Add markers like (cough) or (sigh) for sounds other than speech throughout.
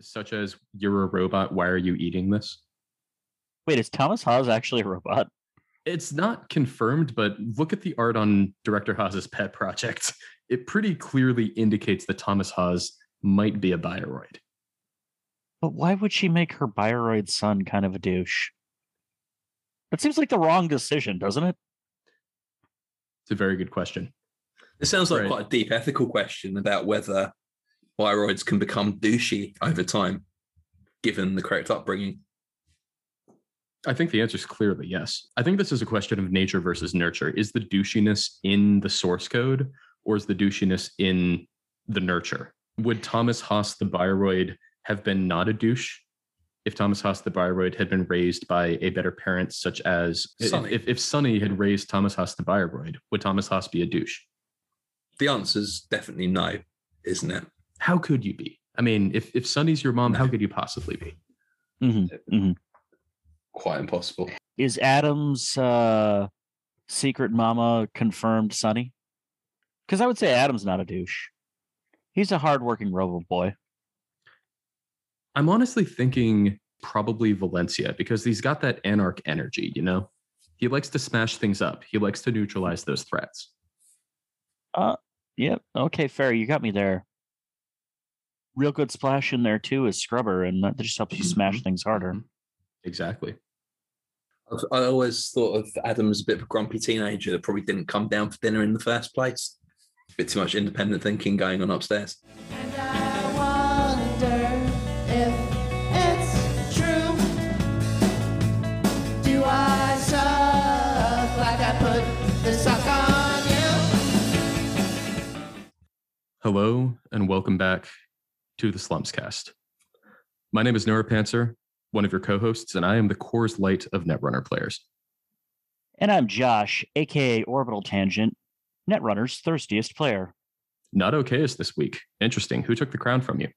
such as "You're a robot. Why are you eating this?" Wait, is Thomas Haas actually a robot? It's not confirmed, but look at the art on Director Haas's pet project. (laughs) It pretty clearly indicates that Thomas Haas might be a bioroid. But why would she make her bioroid son kind of a douche? That seems like the wrong decision, doesn't it? It's a very good question. It sounds like Right. quite a deep ethical question about whether bioroids can become douchey over time, given the correct upbringing. I think the answer is clearly yes. I think this is a question of nature versus nurture. Is the douchiness in the source code or is the douchiness in the nurture? Would Thomas Haas the bioroid have been not a douche if Thomas Haas the bioroid had been raised by a better parent, such as if- Sunny. if, if Sunny had raised Thomas Haas the bioroid, would Thomas Haas be a douche? The answer is definitely no, isn't it? How could you be? I mean, if, if Sunny's your mom, how could you possibly be? hmm Quite impossible. Is Adam's uh, secret mama confirmed Sunny? Because I would say Adam's not a douche. He's a hardworking robo boy. I'm honestly thinking probably Valencia because he's got that anarch energy, you know? He likes to smash things up. He likes to neutralize those threats. Yep. Okay, fair. You got me there. Real good splash in there too is Scrubber, and that just helps you smash Mhm. things harder. Mhm. Exactly. I've- always thought of Adam as a bit of a grumpy teenager that probably didn't come down for dinner in the first place. A bit too much independent thinking going on upstairs. And I wonder if it's true. Do I suck like I put the suck on you? Hello and welcome back to the Slumscast. My name is Noah Panzer, one of your co-hosts, and I am the Coors Light of Netrunner players. And I'm Josh, aka Orbital Tangent, Netrunner's thirstiest player. Not okayest this week. Interesting. Who took the crown from you?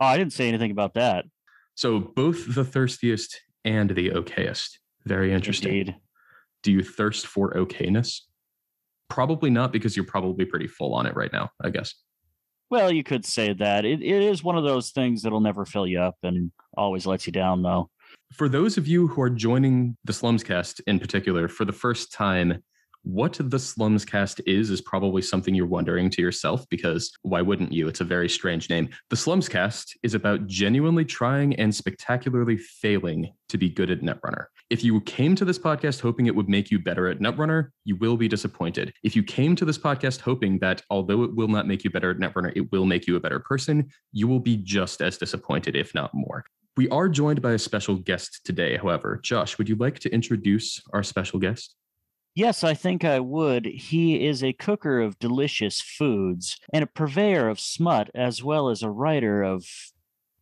Oh, I didn't say anything about that. So both the thirstiest and the okayest. Very interesting. Indeed. Do you thirst for okayness? Probably not, because you're probably pretty full on it right now, I guess. Well, you could say that. It, it is one of those things that'll never fill you up and always lets you down, though. For those of you who are joining the Slumscast in particular for the first time, what the Slumscast is is probably something you're wondering to yourself because why wouldn't you? It's a very strange name. The Slumscast is about genuinely trying and spectacularly failing to be good at Netrunner. If you came to this podcast hoping it would make you better at Netrunner, you will be disappointed. If you came to this podcast hoping that although it will not make you better at Netrunner, it will make you a better person, you will be just as disappointed, if not more. We are joined by a special guest today, however. Josh, would you like to introduce our special guest? Yes, I think I would. He is a cooker of delicious foods and a purveyor of smut, as well as a writer of,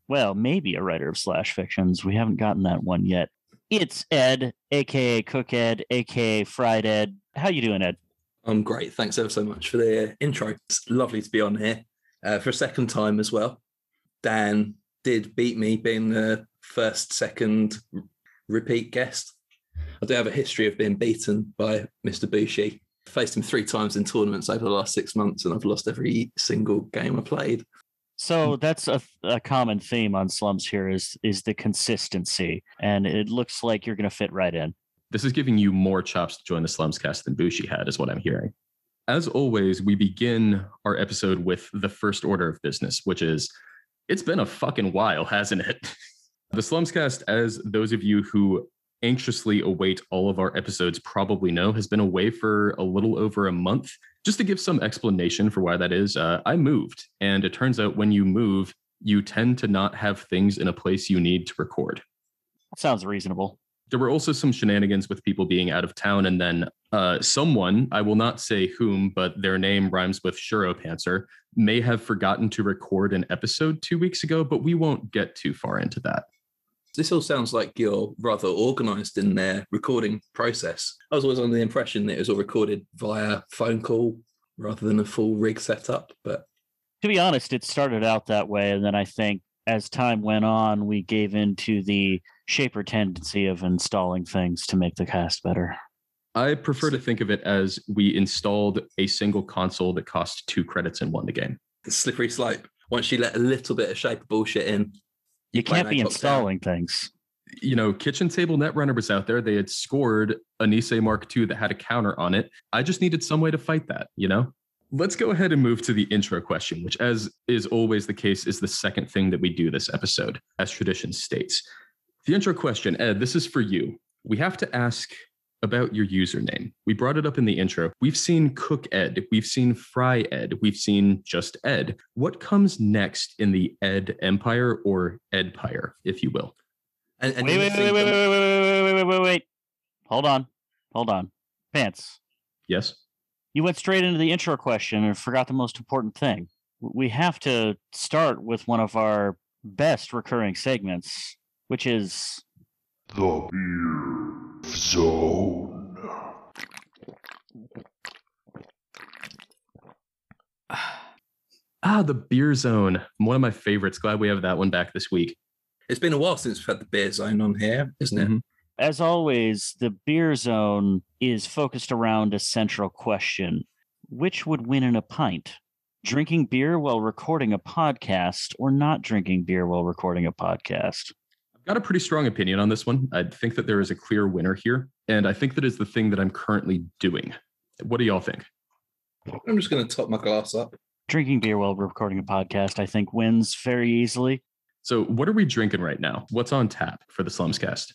well, maybe a writer of slash fictions. We haven't gotten that one yet. It's Ed, aka Cook Ed, aka Fried Ed. How you doing, Ed? I'm great. Thanks ever so much for the intro. It's lovely to be on here uh, for a second time as well. Dan did beat me being the first, second repeat guest. I do have a history of being beaten by Mr. Bushi. Faced him three times in tournaments over the last six months, and I've lost every single game I played. So that's a, a common theme on slums here is is the consistency, and it looks like you're going to fit right in. This is giving you more chops to join the slums cast than Bushi had, is what I'm hearing. As always, we begin our episode with the first order of business, which is it's been a fucking while, hasn't it? (laughs) The Slumscast, as those of you who anxiously await all of our episodes probably know, has been away for a little over a month. Just to give some explanation for why that is, uh, I moved. And it turns out when you move, you tend to not have things in a place you need to record. Sounds reasonable. There were also some shenanigans with people being out of town, and then uh, someone, I will not say whom, but their name rhymes with Shuropantser, may have forgotten to record an episode two weeks ago, but we won't get too far into that. This all sounds like you're rather organized in their recording process. I was always under the impression that it was all recorded via phone call rather than a full rig setup, but To be honest, it started out that way, and then I think as time went on, we gave into the shaper tendency of installing things to make the cast better. I prefer to think of it as we installed a single console that cost two credits and won the game. the slippery slope. Once you let a little bit of shape of bullshit in, You can't be top down. installing things. You know, kitchen table netrunner was out there. They had scored a Nisei Mark II that had a counter on it. I just needed some way to fight that, you know? Let's go ahead and move to the intro question, which, as is always the case, is the second thing that we do this episode, as tradition states. The intro question, Ed, this is for you. We have to ask about your username. We brought it up in the intro. We've seen Cook Ed, we've seen Fry Ed, we've seen just Ed. What comes next in the Ed Empire or Edpire, if you will? And, and Wait, you wait, wait, wait, wait, wait, wait, wait, wait, wait, wait. Hold on. Hold on. Pants. Yes? You went straight into the intro question and forgot the most important thing. We have to start with one of our best recurring segments, which is The Beer Zone. Ah, the beer zone. One of my favorites. Glad we have that one back this week. It's been a while since we've had the beer zone on here, isn't it? Mhm. as always, the beer zone is focused around a central question Which would win in a pint? Drinking beer while recording a podcast or not drinking beer while recording a podcast? I've got a pretty strong opinion on this one. I think that there is a clear winner here, and I think that is the thing that I'm currently doing. What do y'all think? I'm just going to top my glass up. Drinking beer while recording a podcast, I think, wins very easily. So, what are we drinking right now? What's on tap for the Slumscast?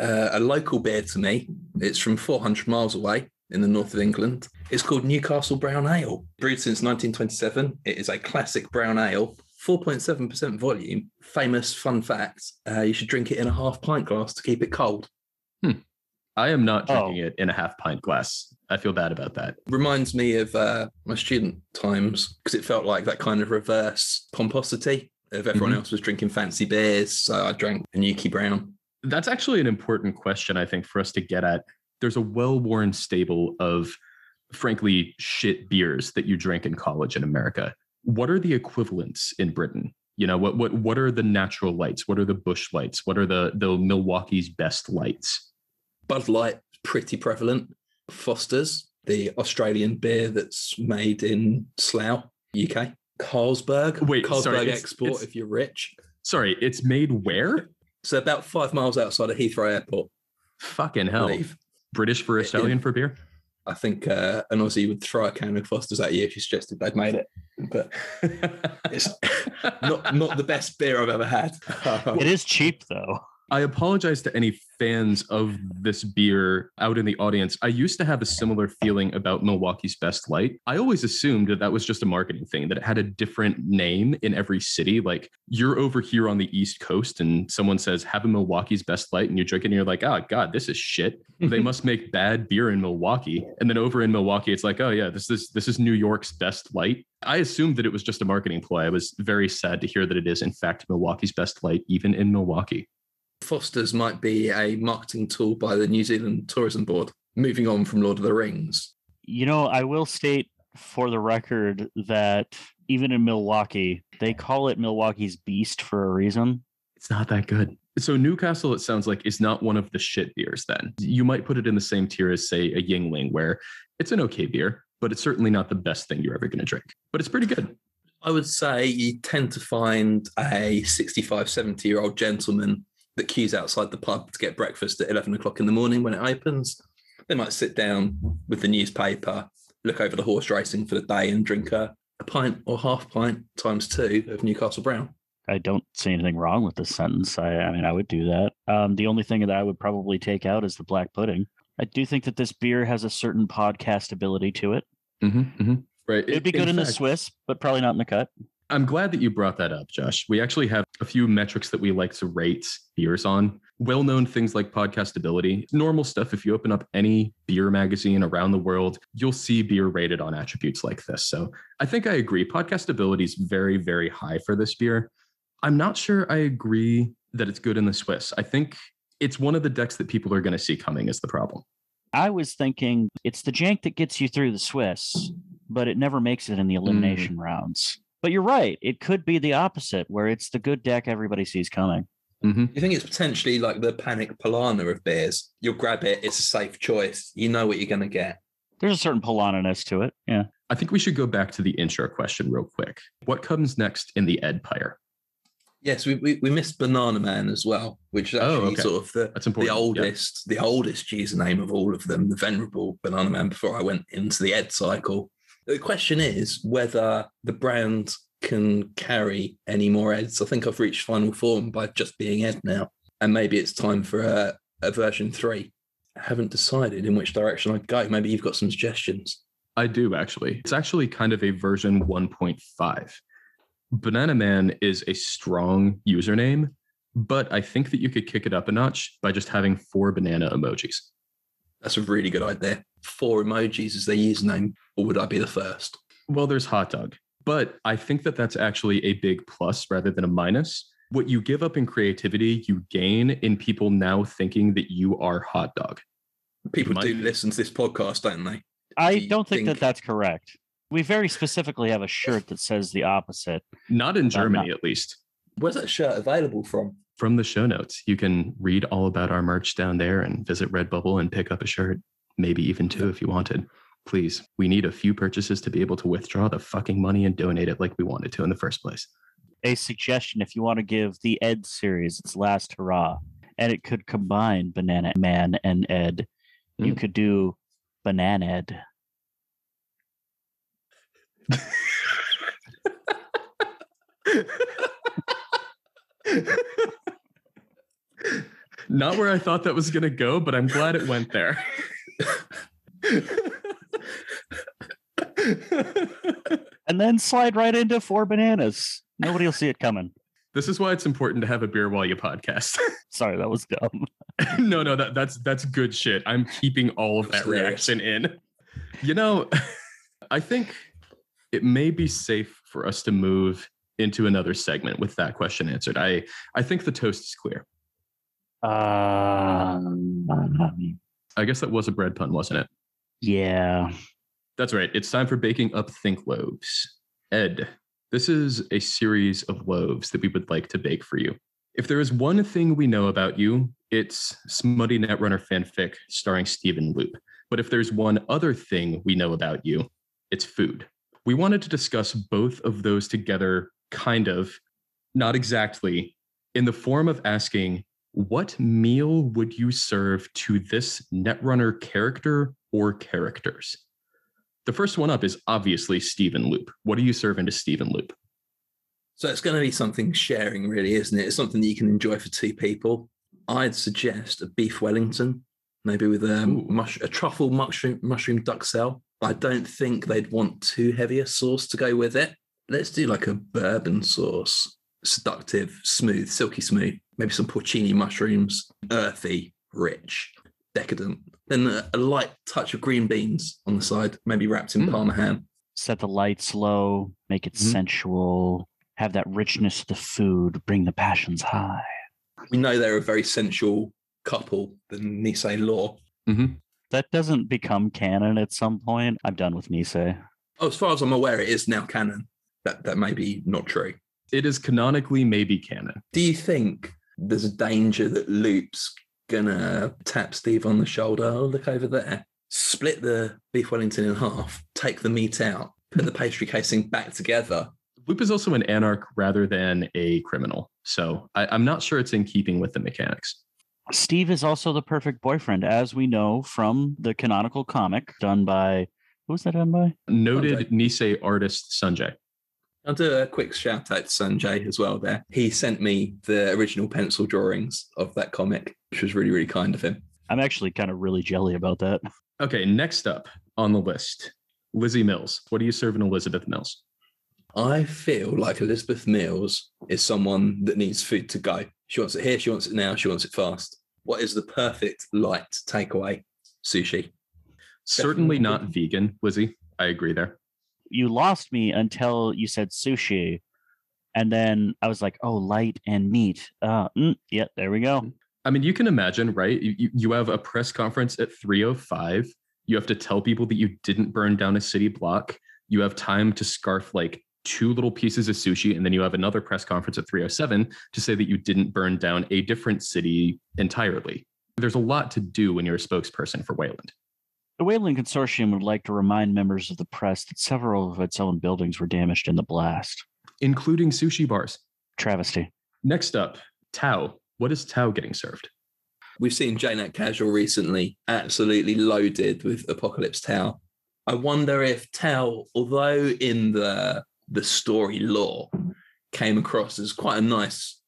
Uh, a local beer to me. It's from 400 miles away in the north of England. It's called Newcastle Brown Ale. Brewed since 1927. It is a classic brown ale, 4.7% volume. Famous fun fact uh, you should drink it in a half pint glass to keep it cold. I am not Oh. drinking it in a half pint glass. I feel bad about that. Reminds me of uh, my student times because it felt like that kind of reverse pomposity of everyone Mhm. else was drinking fancy beers. So I drank a Nuki Brown. That's actually an important question, I think, for us to get at. There's a well worn stable of, frankly, shit beers that you drink in college in America. What are the equivalents in Britain? You know, what what what are the natural lights? What are the bush lights? What are the the Milwaukee's best lights? Bud Light, pretty prevalent. Foster's, the Australian beer that's made in Slough, UK. Carlsberg. Wait, Carlsberg sorry, it's- export it's- if you're rich. Sorry, it's made where? So about five miles outside of Heathrow Airport, Fucking hell. British for Australian for beer? I think uh, an Aussie would throw a can of Foster's at you if you suggested they'd made it. But it's (laughs) not not the best beer I've ever had. It is cheap, though. I apologize to any fans of this beer out in the audience. I used to have a similar feeling about Milwaukee's Best Light. I always assumed that that was just a marketing thing, that it had a different name in every city. Like you're over here on the East Coast and someone says, have a Milwaukee's Best Light, and you drink it and you're like, oh, God, this is shit. (laughs) They must make bad beer in Milwaukee. And then over in Milwaukee, it's like, oh, yeah, this is, this is New York's Best Light. I assumed that it was just a marketing ploy. I was very sad to hear that it is, in fact, Milwaukee's Best Light, even in Milwaukee. Foster's might be a marketing tool by the New Zealand Tourism Board. Moving on from Lord of the Rings. You know, I will state for the record that even in Milwaukee, they call it Milwaukee's Beast for a reason. It's not that good. So Newcastle, it sounds like, is not one of the shit beers. Then you might put it in the same tier as, say, a Yuengling, where it's an okay beer, but it's certainly not the best thing you're ever going to drink. But it's pretty good. I would say you tend to find a 65, 70 year old gentleman that queues outside the pub to get breakfast at 11 o'clock in the morning when it opens. They might sit down with the newspaper, look over the horse racing for the day, and drink a, a pint or half pint times two of Newcastle Brown. I don't see anything wrong with this sentence. I, I mean, I would do that. Um, the only thing that I would probably take out is the black pudding. I do think that this beer has a certain podcast ability to it. Mm-hmm, Right. It'd be good in, the Swiss, but probably not in the cut. I'm glad that you brought that up, Josh. We actually have a few metrics that we like to rate beers on. Well known things like podcastability, normal stuff. If you open up any beer magazine around the world, you'll see beer rated on attributes like this. So I think I agree. Podcastability is very, very high for this beer. I'm not sure I agree that it's good in the Swiss. I think it's one of the decks that people are going to see coming is the problem. I was thinking it's the jank that gets you through the Swiss, but it never makes it in the mm. elimination rounds. But you're right. It could be the opposite, where it's the good deck everybody sees coming. hmm You think it's potentially like the panic Polana of beers? You'll grab it, it's a safe choice. You know what you're going to get. There's a certain Polana-ness to it. Yeah. I think we should go back to the intro question real quick. What comes next in the Edpire? Yes, we, we, we missed Banana Man as well, which is Oh, actually okay. sort of the, That's the important. yeah. oldest, the oldest username of all of them, the venerable Banana Man before I went into the Ed cycle. The question is whether the brand can carry any more Eds. I think I've reached final form by just being Ed now. And maybe it's time for a, a version three. I haven't decided in which direction I'd go. Maybe you've got some suggestions. I do actually. It's actually kind of a version 1.5. Banana Man is a strong username, but I think that you could kick it up a notch by just having four banana emojis. That's a really good idea. Four emojis as their username, or would I be the first? Well, there's hot dog, but I think that that's actually a big plus rather than a minus. What you give up in creativity, you gain in people now thinking that you are hot dog. People do listen to this podcast, don't they? I do don't think, think- that that's correct. We very specifically have a shirt that says the opposite. Not in not- Germany, at least. Where's that shirt available from? From the show notes, you can read all about our merch down there and visit Redbubble and pick up a shirt, maybe even two if you wanted. Please, we need a few purchases to be able to withdraw the fucking money and donate it like we wanted to in the first place. A suggestion if you want to give the Ed series its last hurrah, and it could combine Banana Man and Ed, you Mm. could do Banana Ed. (laughs) (laughs) Not where I thought that was going to go, but I'm glad it went there. And then slide right into four bananas. Nobody will see it coming. this is why it's important to have a beer while you podcast. (laughs) Sorry, that was dumb. (laughs) no, no, that, that's that's good shit. I'm keeping all of that hilarious. reaction in. You know, (laughs) I think it may be safe for us to move into another segment with that question answered. I I think the toast is clear. Um, I guess that was a bread pun, wasn't it? yeah. That's right. It's time for baking up think loaves. Ed, this is a series of loaves that we would like to bake for you. If there is one thing we know about you, it's smutty Netrunner fanfic starring Stephen Loop. But if there's one other thing we know about you, it's food. We wanted to discuss both of those together, kind of, not exactly, in the form of asking, what meal would you serve to this Netrunner character or characters? The first one up is obviously Stephen Loop. What are you serving to Stephen Loop? So it's going to be something sharing, really, isn't it? It's something that you can enjoy for two people. I'd suggest a beef Wellington, maybe with a, mush, a truffle mushroom, mushroom duxelle. I don't think they'd want too heavy a sauce to go with it. Let's do like a bourbon sauce, seductive, smooth, silky smooth. Maybe some porcini mushrooms, earthy, rich, decadent. Then a, a light touch of green beans on the side, maybe wrapped in Mm. parma ham. Set the lights low, make it Mhm. sensual, have that richness of the food, bring the passions high. We know they're a very sensual couple, the Nisei Law. That doesn't become canon at some point. I'm done with Nisei. Oh, as far as I'm aware, it is now canon. That that may be not true. It is canonically maybe canon. Do you think there's a danger that Loop's gonna tap Steve on the shoulder? Oh, look over there. Split the beef Wellington in half, take the meat out, put the pastry casing back together. Loop is also an anarch rather than a criminal. So I, I'm not sure it's in keeping with the mechanics. Steve is also the perfect boyfriend, as we know from the canonical comic done by who's that done by? Noted Nisei artist Sanjay. I'll do a quick shout out to Sanjay as well there. He sent me the original pencil drawings of that comic, which was really, really kind of him. I'm actually kind of really jelly about that. Okay, next up on the list, Lizzie Mills. What do you serve in Elizabeth Mills? I feel like Elizabeth Mills is someone that needs food to go. She wants it here, she wants it now, she wants it fast. What is the perfect light takeaway? Sushi. Certainly not vegan, Lizzie. I agree there. You lost me until you said sushi. And then I was like, oh, light and meat. Uh, mm, yeah, there we go. I mean, you can imagine, right? You- you have a press conference at 305. You have to tell people that you didn't burn down a city block. You have time to scarf like two little pieces of sushi. And then you have another press conference at 307 to say that you didn't burn down a different city entirely. There's a lot to do when you're a spokesperson for Weyland. The Weyland Consortium would like to remind members of the press that several of its own buildings were damaged in the blast. including sushi bars. Travesty. Next up, Tau. What is Tau getting served? We've seen JNet Casual recently, absolutely loaded with Apocalypse Tau. I wonder if Tau, although in the the story lore, came across as quite a nice,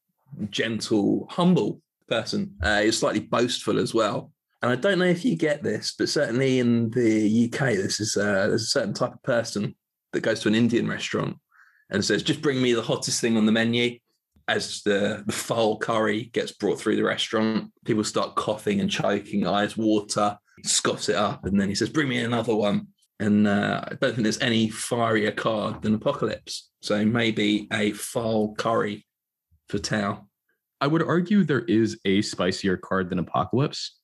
gentle, humble person. Uh, he's slightly boastful as well. And I don't know if you get this, but certainly in the UK, this is uh, there's a certain type of person that goes to an Indian restaurant and says, "Just bring me the hottest thing on the menu." As the the phaal curry gets brought through the restaurant, people start coughing and choking, eyes water. Scoffs it up, and then he says, "Bring me another one." And uh, I don't think there's any fierier card than Apocalypse. So maybe a phaal curry for Tau. I would argue there is a spicier card than Apocalypse,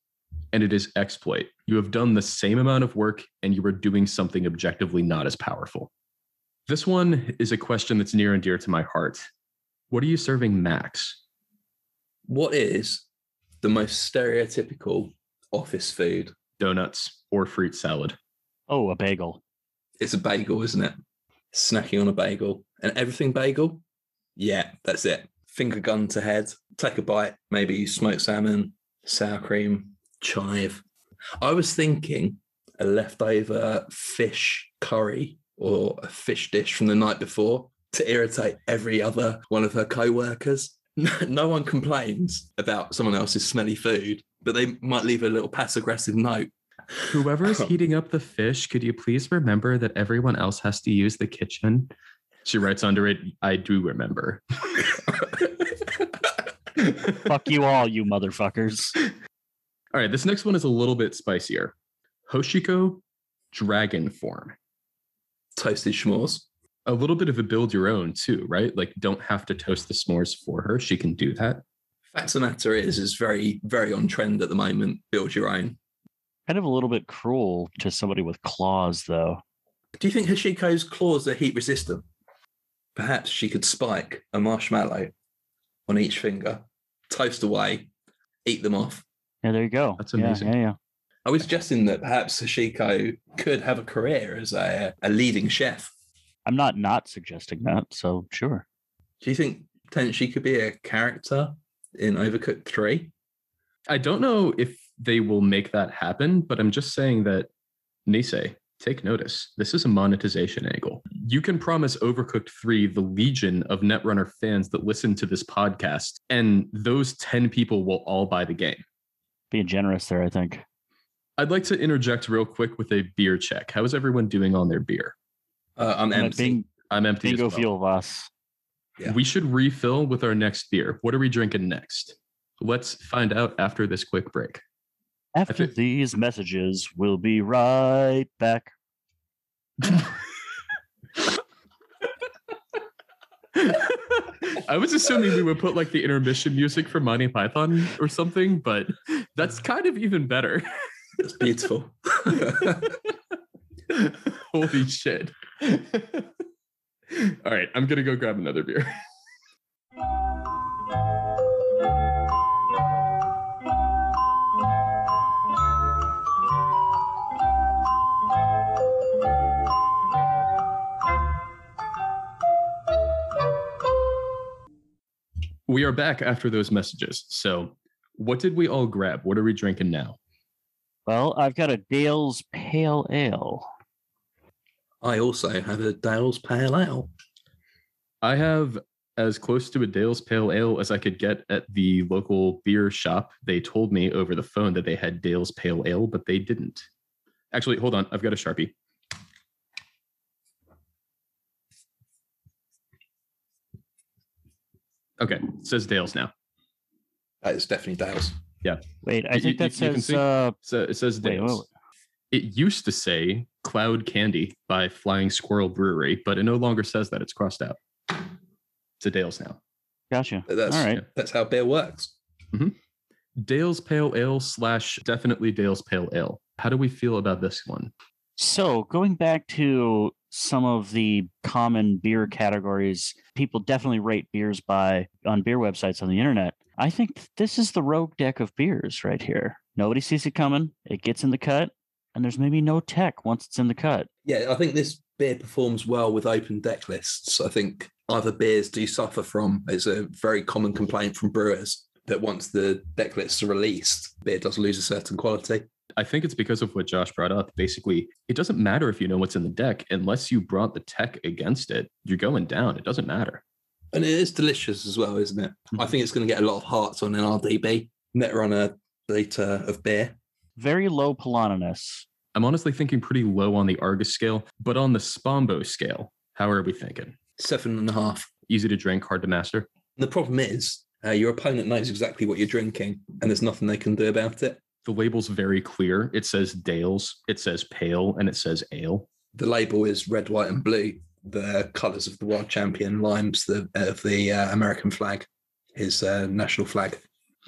and it is Exploit. You have done the same amount of work, and you are doing something objectively not as powerful. This one is a question that's near and dear to my heart. What are you serving Max? What is the most stereotypical office food? Donuts or fruit salad? Oh, a bagel. It's a bagel, isn't it? Snacking on a bagel and everything bagel. Yeah, that's it. Finger gun to head. Take a bite. Maybe smoked salmon, sour cream, chive. I was thinking a leftover fish curry or a fish dish from the night before to irritate every other one of her co-workers. (laughs) No one complains about someone else's smelly food, but they might leave a little passive aggressive note. Whoever is (laughs) heating up the fish, could you please remember that everyone else has to use the kitchen? She writes under it, I do remember. (laughs) Fuck you all, you motherfuckers. All right, this next one is a little bit spicier. Hoshiko dragon form. Toasted schmores. A little bit of a build your own too, right? Like don't have to toast the s'mores for her. She can do that. Fact of the matter is, is very, very on trend at the moment. Build your own. Kind of a little bit cruel to somebody with claws, though. Do you think Hoshiko's claws are heat resistant? Perhaps she could spike a marshmallow on each finger, toast away, eat them off. Yeah, there you go. That's amazing. Yeah, yeah. I was suggesting that perhaps Hoshiko could have a career as a, a leading chef. I'm not not suggesting that, so sure. Do you think potentially she could be a character in Overcooked 3? I don't know if they will make that happen, but I'm just saying that Nisei, take notice. This is a monetization angle. You can promise Overcooked 3 the legion of Netrunner fans that listen to this podcast, and those 10 people will all buy the game. Being generous there, I think. I'd like to interject real quick with a beer check. How is everyone doing on their beer? Uh, I'm I'm empty. bing- I'm empty. as bingo well. fuel of us. Yeah. We should refill with our next beer. What are we drinking next? Let's find out after this quick break. After think- these messages, we'll be right back. (laughs) I was assuming we would put like the intermission music for Monty Python or something, but that's kind of even better. It's beautiful. (laughs) Holy shit. All right, I'm going to go grab another beer. We are back after those messages. So, what did we all grab? What are we drinking now? Well, I've got a Dale's Pale Ale. I also have a Dale's Pale Ale. I have as close to a Dale's Pale Ale as I could get at the local beer shop. They told me over the phone that they had Dale's Pale Ale, but they didn't. Actually, hold on. I've got a Sharpie. Okay, it says Dale's now. That is definitely Dale's. Yeah. Wait, I You- think you- that you says see? uh So it says Dale's. wait, It used to say Cloud Candy by Flying Squirrel Brewery, but it no longer says that. It's crossed out. It's a Dale's now. gotcha. That's, All right. that's how beer works. Dale's Pale Ale slash definitely Dale's Pale Ale. How do we feel about this one? So going back to some of the common beer categories people definitely rate beers by on beer websites on the internet. I think this is the rogue deck of beers right here. Nobody sees it coming. It gets in the cut, and there's maybe no tech once it's in the cut. Yeah, I think this beer performs well with open deck lists. I think other beers do suffer from. It's a very common complaint from brewers that once the deck lists are released, beer does lose a certain quality. I think it's because of what Josh brought up. Basically, it doesn't matter if you know what's in the deck unless you brought the tech against it. You're going down. It doesn't matter. And it is delicious as well, isn't it? I think it's going to get a lot of hearts on NRDB. Netrunner liter of beer. Very low poloniness. I'm honestly thinking pretty low on the Argus scale, but on the Spombo scale, how are we thinking? Seven and a half. Easy to drink, hard to master. The problem is uh, your opponent knows exactly what you're drinking and there's nothing they can do about it. The label's very clear. It says Dales, it says pale, and it says ale. The label is red, white, and blue. The colours of the world champion limes the of the uh, American flag, his uh, national flag.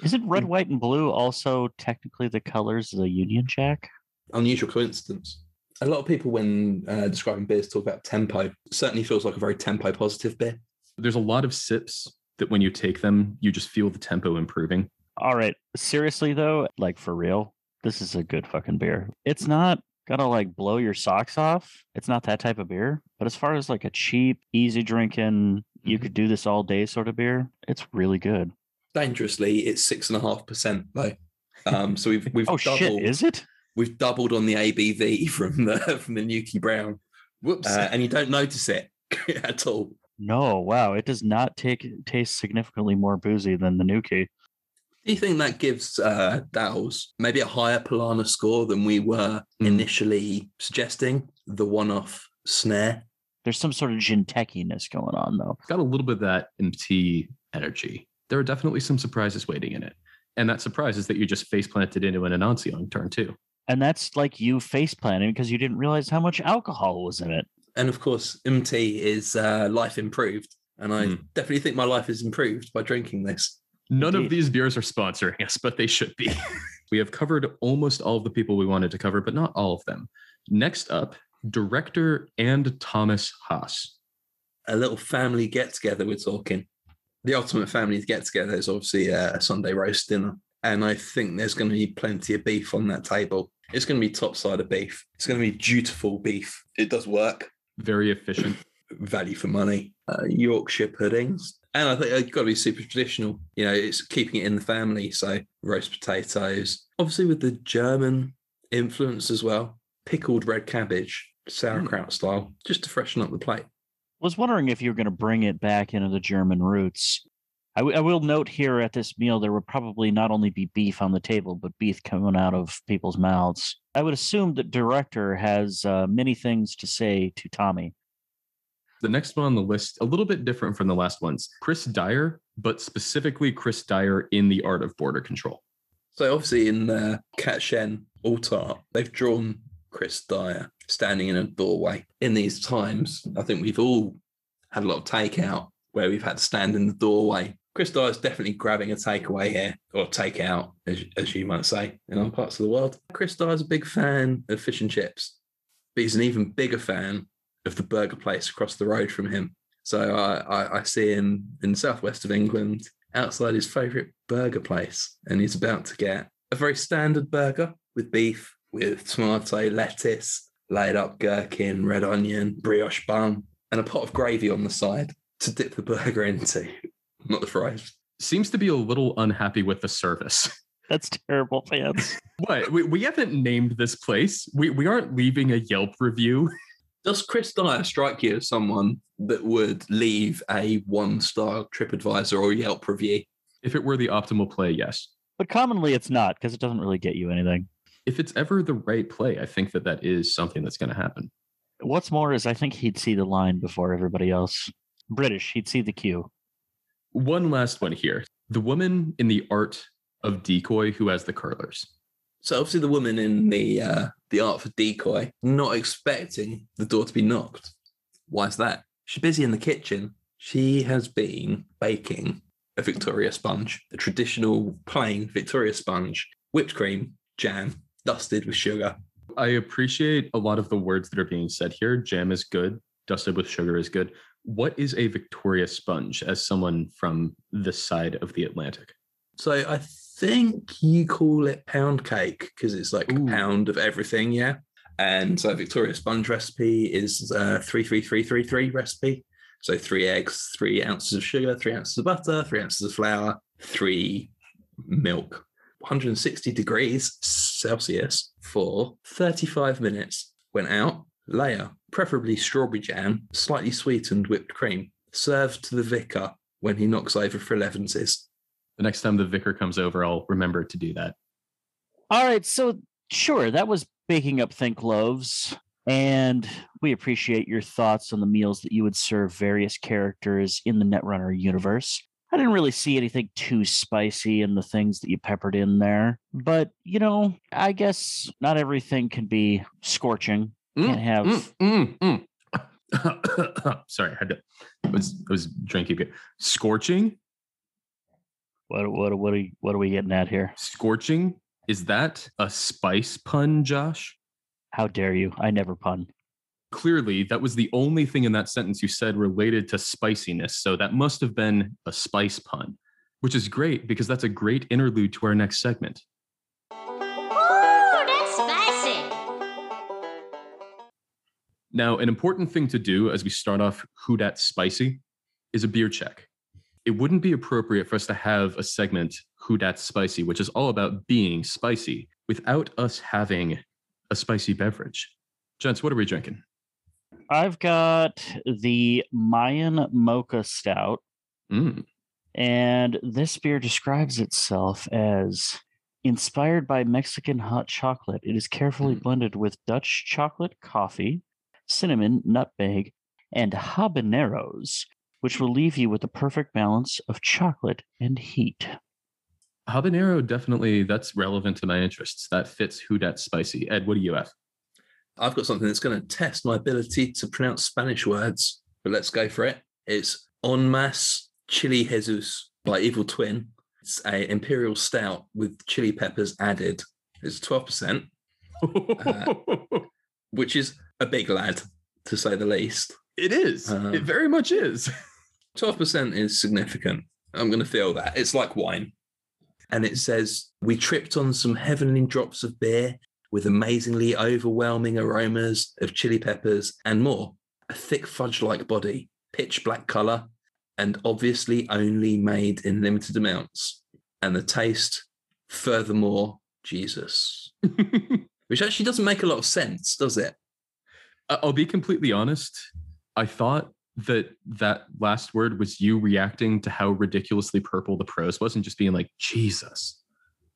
Isn't red, white, and blue also technically the colors of the Union Jack? Unusual coincidence. A lot of people, when uh, describing beers, talk about tempo. Certainly feels like a very tempo positive beer. There's a lot of sips that when you take them, you just feel the tempo improving. All right. Seriously though, like for real, this is a good fucking beer. It's not gonna like blow your socks off. It's not that type of beer. But as far as like a cheap, easy drinking, you could do this all day sort of beer, it's really good. Dangerously, it's six and a half percent though. Um, so we've we've (laughs) Oh doubled shit, is it? we've doubled on the ABV (laughs) from the from the Nuki Brown, Whoops. uh, and you don't notice it (laughs) at all. No, wow. It does not take taste significantly more boozy than the Nuki. Do you think that gives uh, Dow's maybe a higher Polana score than we were Mm. initially suggesting? The one-off snare. There's some sort of gin techiness going on though. It's got a little bit of that MT energy. There are definitely some surprises waiting in it. And that surprise is that you just face planted into an Anansi on turn two. And that's like you face planting because you didn't realize how much alcohol was in it. And of course, MT is uh, life improved, and I Mm. definitely think my life is improved by drinking this. None of these beers are sponsoring us, but they should be. (laughs) we have covered almost all of the people we wanted to cover, but not all of them. Next up, director and Thomas Haas. A little family get together. We're talking. The ultimate family get together is obviously a Sunday roast dinner, and I think there's going to be plenty of beef on that table. It's going to be top side of beef. It's going to be dutiful beef. It does work. Very efficient. value for money. Uh, Yorkshire puddings. And I think it's got to be super traditional. You know, it's keeping it in the family. So roast potatoes, obviously with the German influence as well. Pickled red cabbage, sauerkraut style, just to freshen up the plate. I was wondering if you were going to bring it back into the German roots. I, w- I will note here at this meal there would probably not only be beef on the table, but beef coming out of people's mouths. I would assume that director has uh, many things to say to Tommy. The next one on the list, a little bit different from the last ones. Chris Dyer, but specifically Chris Dyer in the art of border control. So obviously in uh, the Cat Shen altar, they've drawn Chris Dyer standing in a doorway. In these times, I think we've all had a lot of takeout where we've had to stand in the doorway. Chris Dyer's definitely grabbing a takeaway here, or takeout, as, as you might say, in other parts of the world. Chris Dyer's a big fan of fish and chips, but he's an even bigger fan of the burger place across the road from him. So I, I, I see him in the southwest of England outside his favourite burger place, and he's about to get a very standard burger with beef, with tomato, lettuce, laid up gherkin, red onion, brioche bun, and a pot of gravy on the side to dip the burger into, not the fries. Seems to be a little unhappy with the service. (laughs) That's terrible, fans. (laughs) what? We, we haven't named this place. We, we aren't leaving a Yelp review. Does Chris Dyer strike you as someone that would leave a one star TripAdvisor or Yelp review? If it were the optimal play, yes. but commonly it's not because it doesn't really get you anything. If it's ever the right play, I think that that is something that's going to happen. What's more is I think he'd see the line before everybody else. British, he'd see the cue. One last one here. The woman in the art of decoy who has the curlers. So obviously the woman in the uh, the art for decoy, not expecting the door to be knocked. Why is that? She's busy in the kitchen. She has been baking a Victoria sponge, a traditional plain Victoria sponge, whipped cream, jam, dusted with sugar. I appreciate a lot of the words that are being said here. Jam is good, dusted with sugar is good. What is a Victoria sponge as someone from this side of the Atlantic? So I think you call it pound cake because it's like Ooh. a pound of everything, yeah. And so Victoria sponge recipe is uh, three three three three three recipe. So three eggs, three ounces of sugar, three ounces of butter, three ounces of flour, three milk. 160 degrees Celsius for 35 minutes. Went out, layer, preferably strawberry jam, slightly sweetened whipped cream. Served to the vicar when he knocks over for 11s. The next time the vicar comes over, I'll remember to do that. All right, so sure, that was baking up think loaves, and we appreciate your thoughts on the meals that you would serve various characters in the Netrunner universe. I didn't really see anything too spicy in the things that you peppered in there, but you know, I guess not everything can be scorching. Can't have Mm, mm, mm. (coughs) Sorry, I had to. I was I was drinking. Scorching, what what what are we, what are we getting at here? scorching. Is that a spice pun, Josh? How dare you? I never pun. Clearly, that was the only thing in that sentence you said related to spiciness. So that must have been a spice pun, which is great because that's a great interlude to our next segment. Ooh, that's spicy. Now, an important thing to do as we start off Who Dat Spicy is a beer check. It wouldn't be appropriate for us to have a segment Who Dat Spicy, which is all about being spicy, without us having a spicy beverage. Gents, what are we drinking? I've got the Mayan Mocha Stout, Mm, and this beer describes itself as inspired by Mexican hot chocolate. It is carefully Mm. blended with Dutch chocolate, coffee, cinnamon, nutmeg, and habaneros, which will leave you with the perfect balance of chocolate and heat. habanero definitely that's relevant to my interests. That fits Who Dat Spicy. Ed, what do you have? I've got something that's going to test my ability to pronounce Spanish words, but let's go for it. It's En Masse Chili Jesus by Evil Twin. It's a imperial stout with chili peppers added. It's 12%, uh, (laughs) which is a big lad, to say the least. It is. Um, it very much is. (laughs) 12% is significant. I'm going to feel that. It's like wine. And it says, We tripped on some heavenly drops of beer with amazingly overwhelming aromas of chili peppers and more. A thick fudge like body, pitch black color, and obviously only made in limited amounts. And the taste, furthermore, Jesus. (laughs) Which actually doesn't make a lot of sense, does it? I'll be completely honest. I thought that that last word was you reacting to how ridiculously purple the prose was and just being like, Jesus.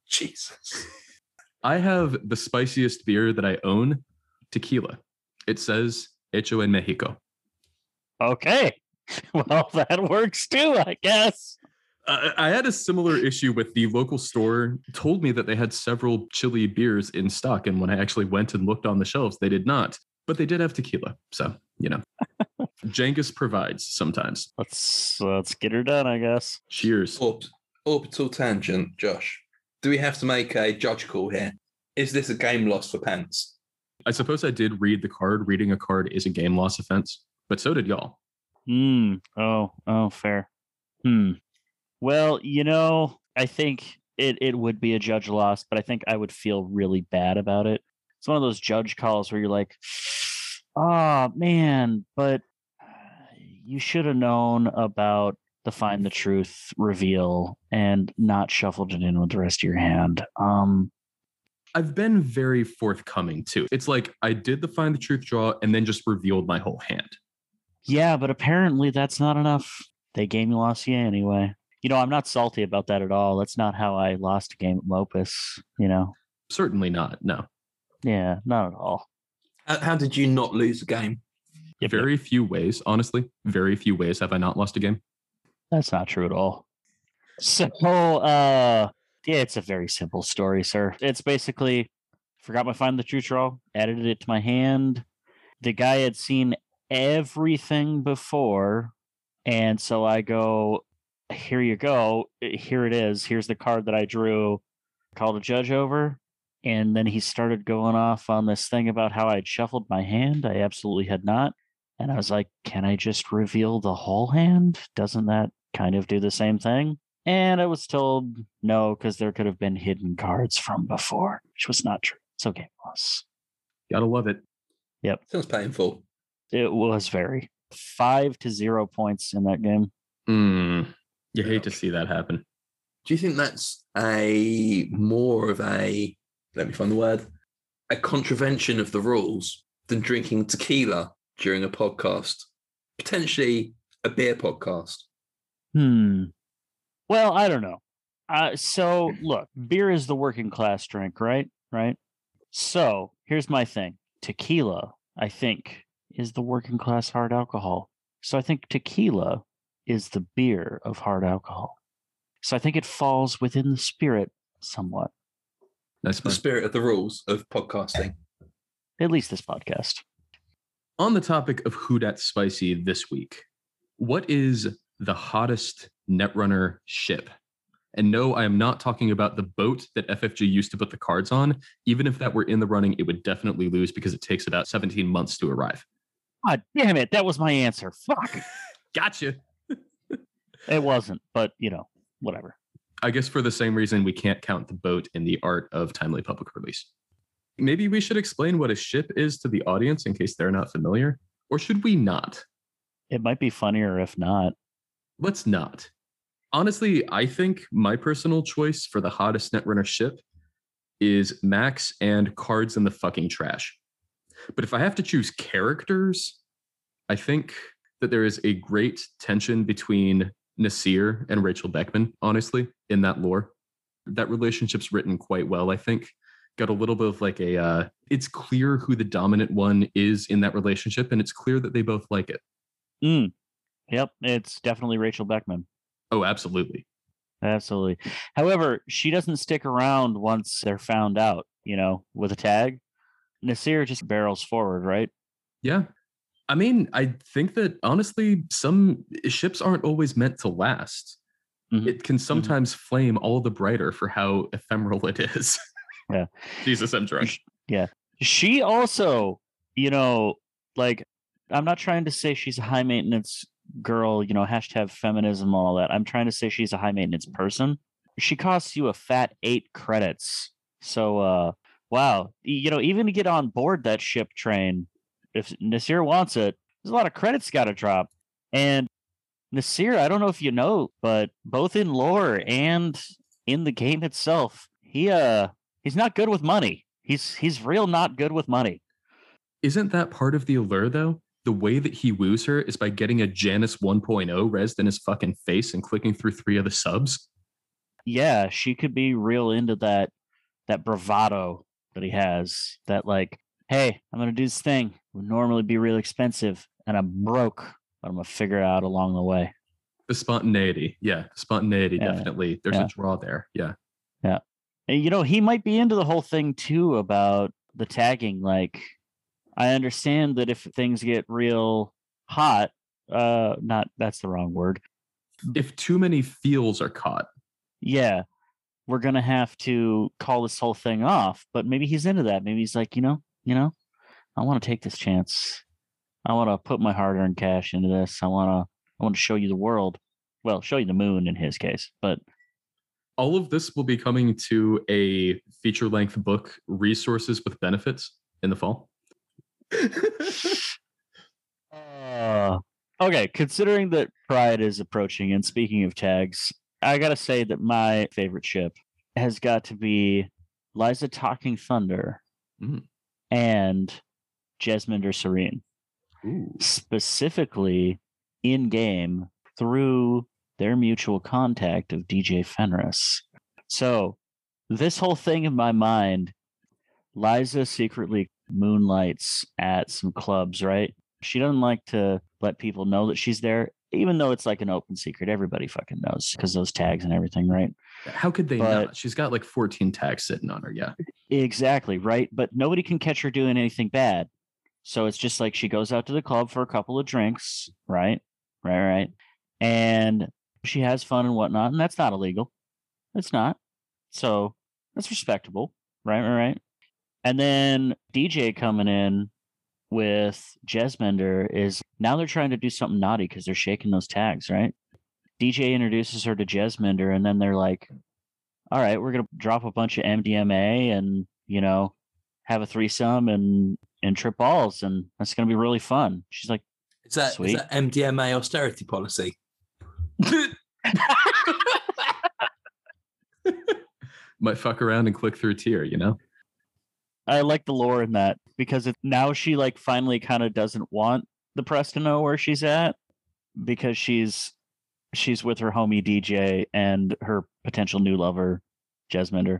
Jesus. I have the spiciest beer that I own, tequila. It says hecho en Mexico. Okay. (laughs) Well, that works too, I guess. I I had a similar issue with the local store told me that they had several chili beers in stock. And when I actually went and looked on the shelves, they did not, but they did have tequila. So, you know, (laughs) Jengus provides sometimes. Let's let's get her done, I guess. Cheers. Orb- orbital tangent, Josh. Do we have to make a judge call here? Is this a game loss for pants? I suppose I did read the card. Reading a card is a game loss offense, but so did y'all. Hmm. Oh, oh, fair. Hmm. Well, you know, I think it, it would be a judge loss, but I think I would feel really bad about it. It's one of those judge calls where you're like, oh, man, but you should have known about the find the truth reveal and not shuffled it in with the rest of your hand. Um, I've been very forthcoming too. It's like I did the find the truth draw and then just revealed my whole hand. Yeah, but apparently that's not enough. They game you lost you anyway. You know, I'm not salty about that at all. That's not how I lost a game at Mopus. You know, Certainly not. No. yeah, not at all. How, how did you not lose a game? Yep, yep. Very few ways, honestly, very few ways have I not lost a game. That's not true at all. So, uh, yeah, it's a very simple story, sir. It's basically forgot my find the true draw, added it to my hand. The guy had seen everything before, and so I go, "Here you go. Here it is. Here's the card that I drew." Called a judge over, and then he started going off on this thing about how I'd shuffled my hand. I absolutely had not. And I was like, can I just reveal the whole hand? Doesn't that kind of do the same thing? And I was told no, because there could have been hidden cards from before, which was not true. It's okay, boss. Gotta love it. Yep. Sounds painful. It was very. five to zero points in that game. Mm, you hate to see that happen. Do you think that's a more of a let me find the word a contravention of the rules than drinking tequila during a podcast, potentially a beer podcast? Hmm. Well, I don't know. Uh, so look, beer is the working class drink, right? Right. So here's my thing: tequila, I think, is the working class hard alcohol. So I think tequila is the beer of hard alcohol. So I think it falls within the spirit somewhat. Nice The spirit of the rules of podcasting. At least this podcast. On the topic of who dat spicy this week, what is the hottest netrunner ship? And no, I am not talking about the boat that FFG used to put the cards on. Even if that were in the running, it would definitely lose because it takes about 17 months to arrive. God damn it! That was my answer. Fuck. (laughs) Gotcha. (laughs) It wasn't, but you know, whatever. I guess for the same reason we can't count the boat in the art of timely public release. Maybe we should explain what a ship is to the audience in case they're not familiar, or should we not? It might be funnier if not. Let's not. Honestly, I think my personal choice for the hottest netrunner ship is Max and Cards in the fucking trash. But if I have to choose characters, I think that there is a great tension between Nasir and Rachel Beckman, honestly, in that lore. That relationship's written quite well, I think. Got a little bit of like a, uh, it's clear who the dominant one is in that relationship, and it's clear that they both like it. Mm. Yep, it's definitely Rachel Beckman. Oh, absolutely. Absolutely. However, she doesn't stick around once they're found out, you know, with a tag. Nasir just barrels forward, right? Yeah. I mean, I think that honestly, some ships aren't always meant to last. Mhm. It can sometimes flame all the brighter for how ephemeral it is. (laughs) Yeah. Jesus, I'm drunk. Yeah. She also, you know, like, I'm not trying to say she's a high maintenance girl, you know, hashtag feminism, all that. I'm trying to say she's a high maintenance person. She costs you a fat eight credits. So, uh, wow, you know, even to get on board that ship train, if Nasir wants it, there's a lot of credits got to drop. And Nasir, I don't know if you know, but both in lore and in the game itself, he uh he's not good with money. He's he's real not good with money. Isn't that part of the allure, though? The way that he woos her is by getting a Janus 1.0 resed in his fucking face and clicking through three of the subs. Yeah, she could be real into that that bravado that he has. That like, hey, I'm gonna do this thing. Would normally be real expensive, and I'm broke, but I'm gonna figure it out along the way. The spontaneity. Yeah, spontaneity, Yeah. definitely. There's Yeah. a draw there. Yeah. Yeah. And you know, he might be into the whole thing too about the tagging. Like, I understand that if things get real hot, uh, not that's the wrong word. If too many feels are caught, yeah, we're gonna have to call this whole thing off. But maybe he's into that. Maybe he's like, you know, you know, I want to take this chance. I want to put my hard-earned cash into this. I want to, I want to show you the world. Well, show you the moon in his case, but all of this will be coming to a feature length book, Resources with Benefits, in the fall. Uh, (laughs) okay, considering that Pride is approaching, and speaking of tags, I gotta say that my favorite ship has got to be Liza Talking Thunder Mm. and Jesminder Sareen, Ooh. specifically in game through their mutual contact of DJ Fenris. So, this whole thing in my mind, Liza secretly moonlights at some clubs, right? She doesn't like to let people know that she's there, even though it's like an open secret. Everybody fucking knows because those tags and everything, right? How could they But- not? She's got like 14 tags sitting on her. Yeah. Exactly, right? But nobody can catch her doing anything bad. So it's just like she goes out to the club for a couple of drinks, right? Right, right. And she has fun and whatnot, and that's not illegal. It's not. So that's respectable, right? Right, right. And then DJ coming in with Jesminder is now they're trying to do something naughty because they're shaking those tags, right? DJ introduces her to Jesminder, and then they're like, all right, we're gonna drop a bunch of MDMA and you know have a threesome and and trip balls, and that's gonna be really fun. She's like, Is that, is Sweet. that MDMA austerity policy? (laughs) Might fuck around and click through a tier, you know? I like the lore in that because it, now she like finally kind of doesn't want the press to know where she's at because she's she's with her homie DJ and her potential new lover, Jesminder.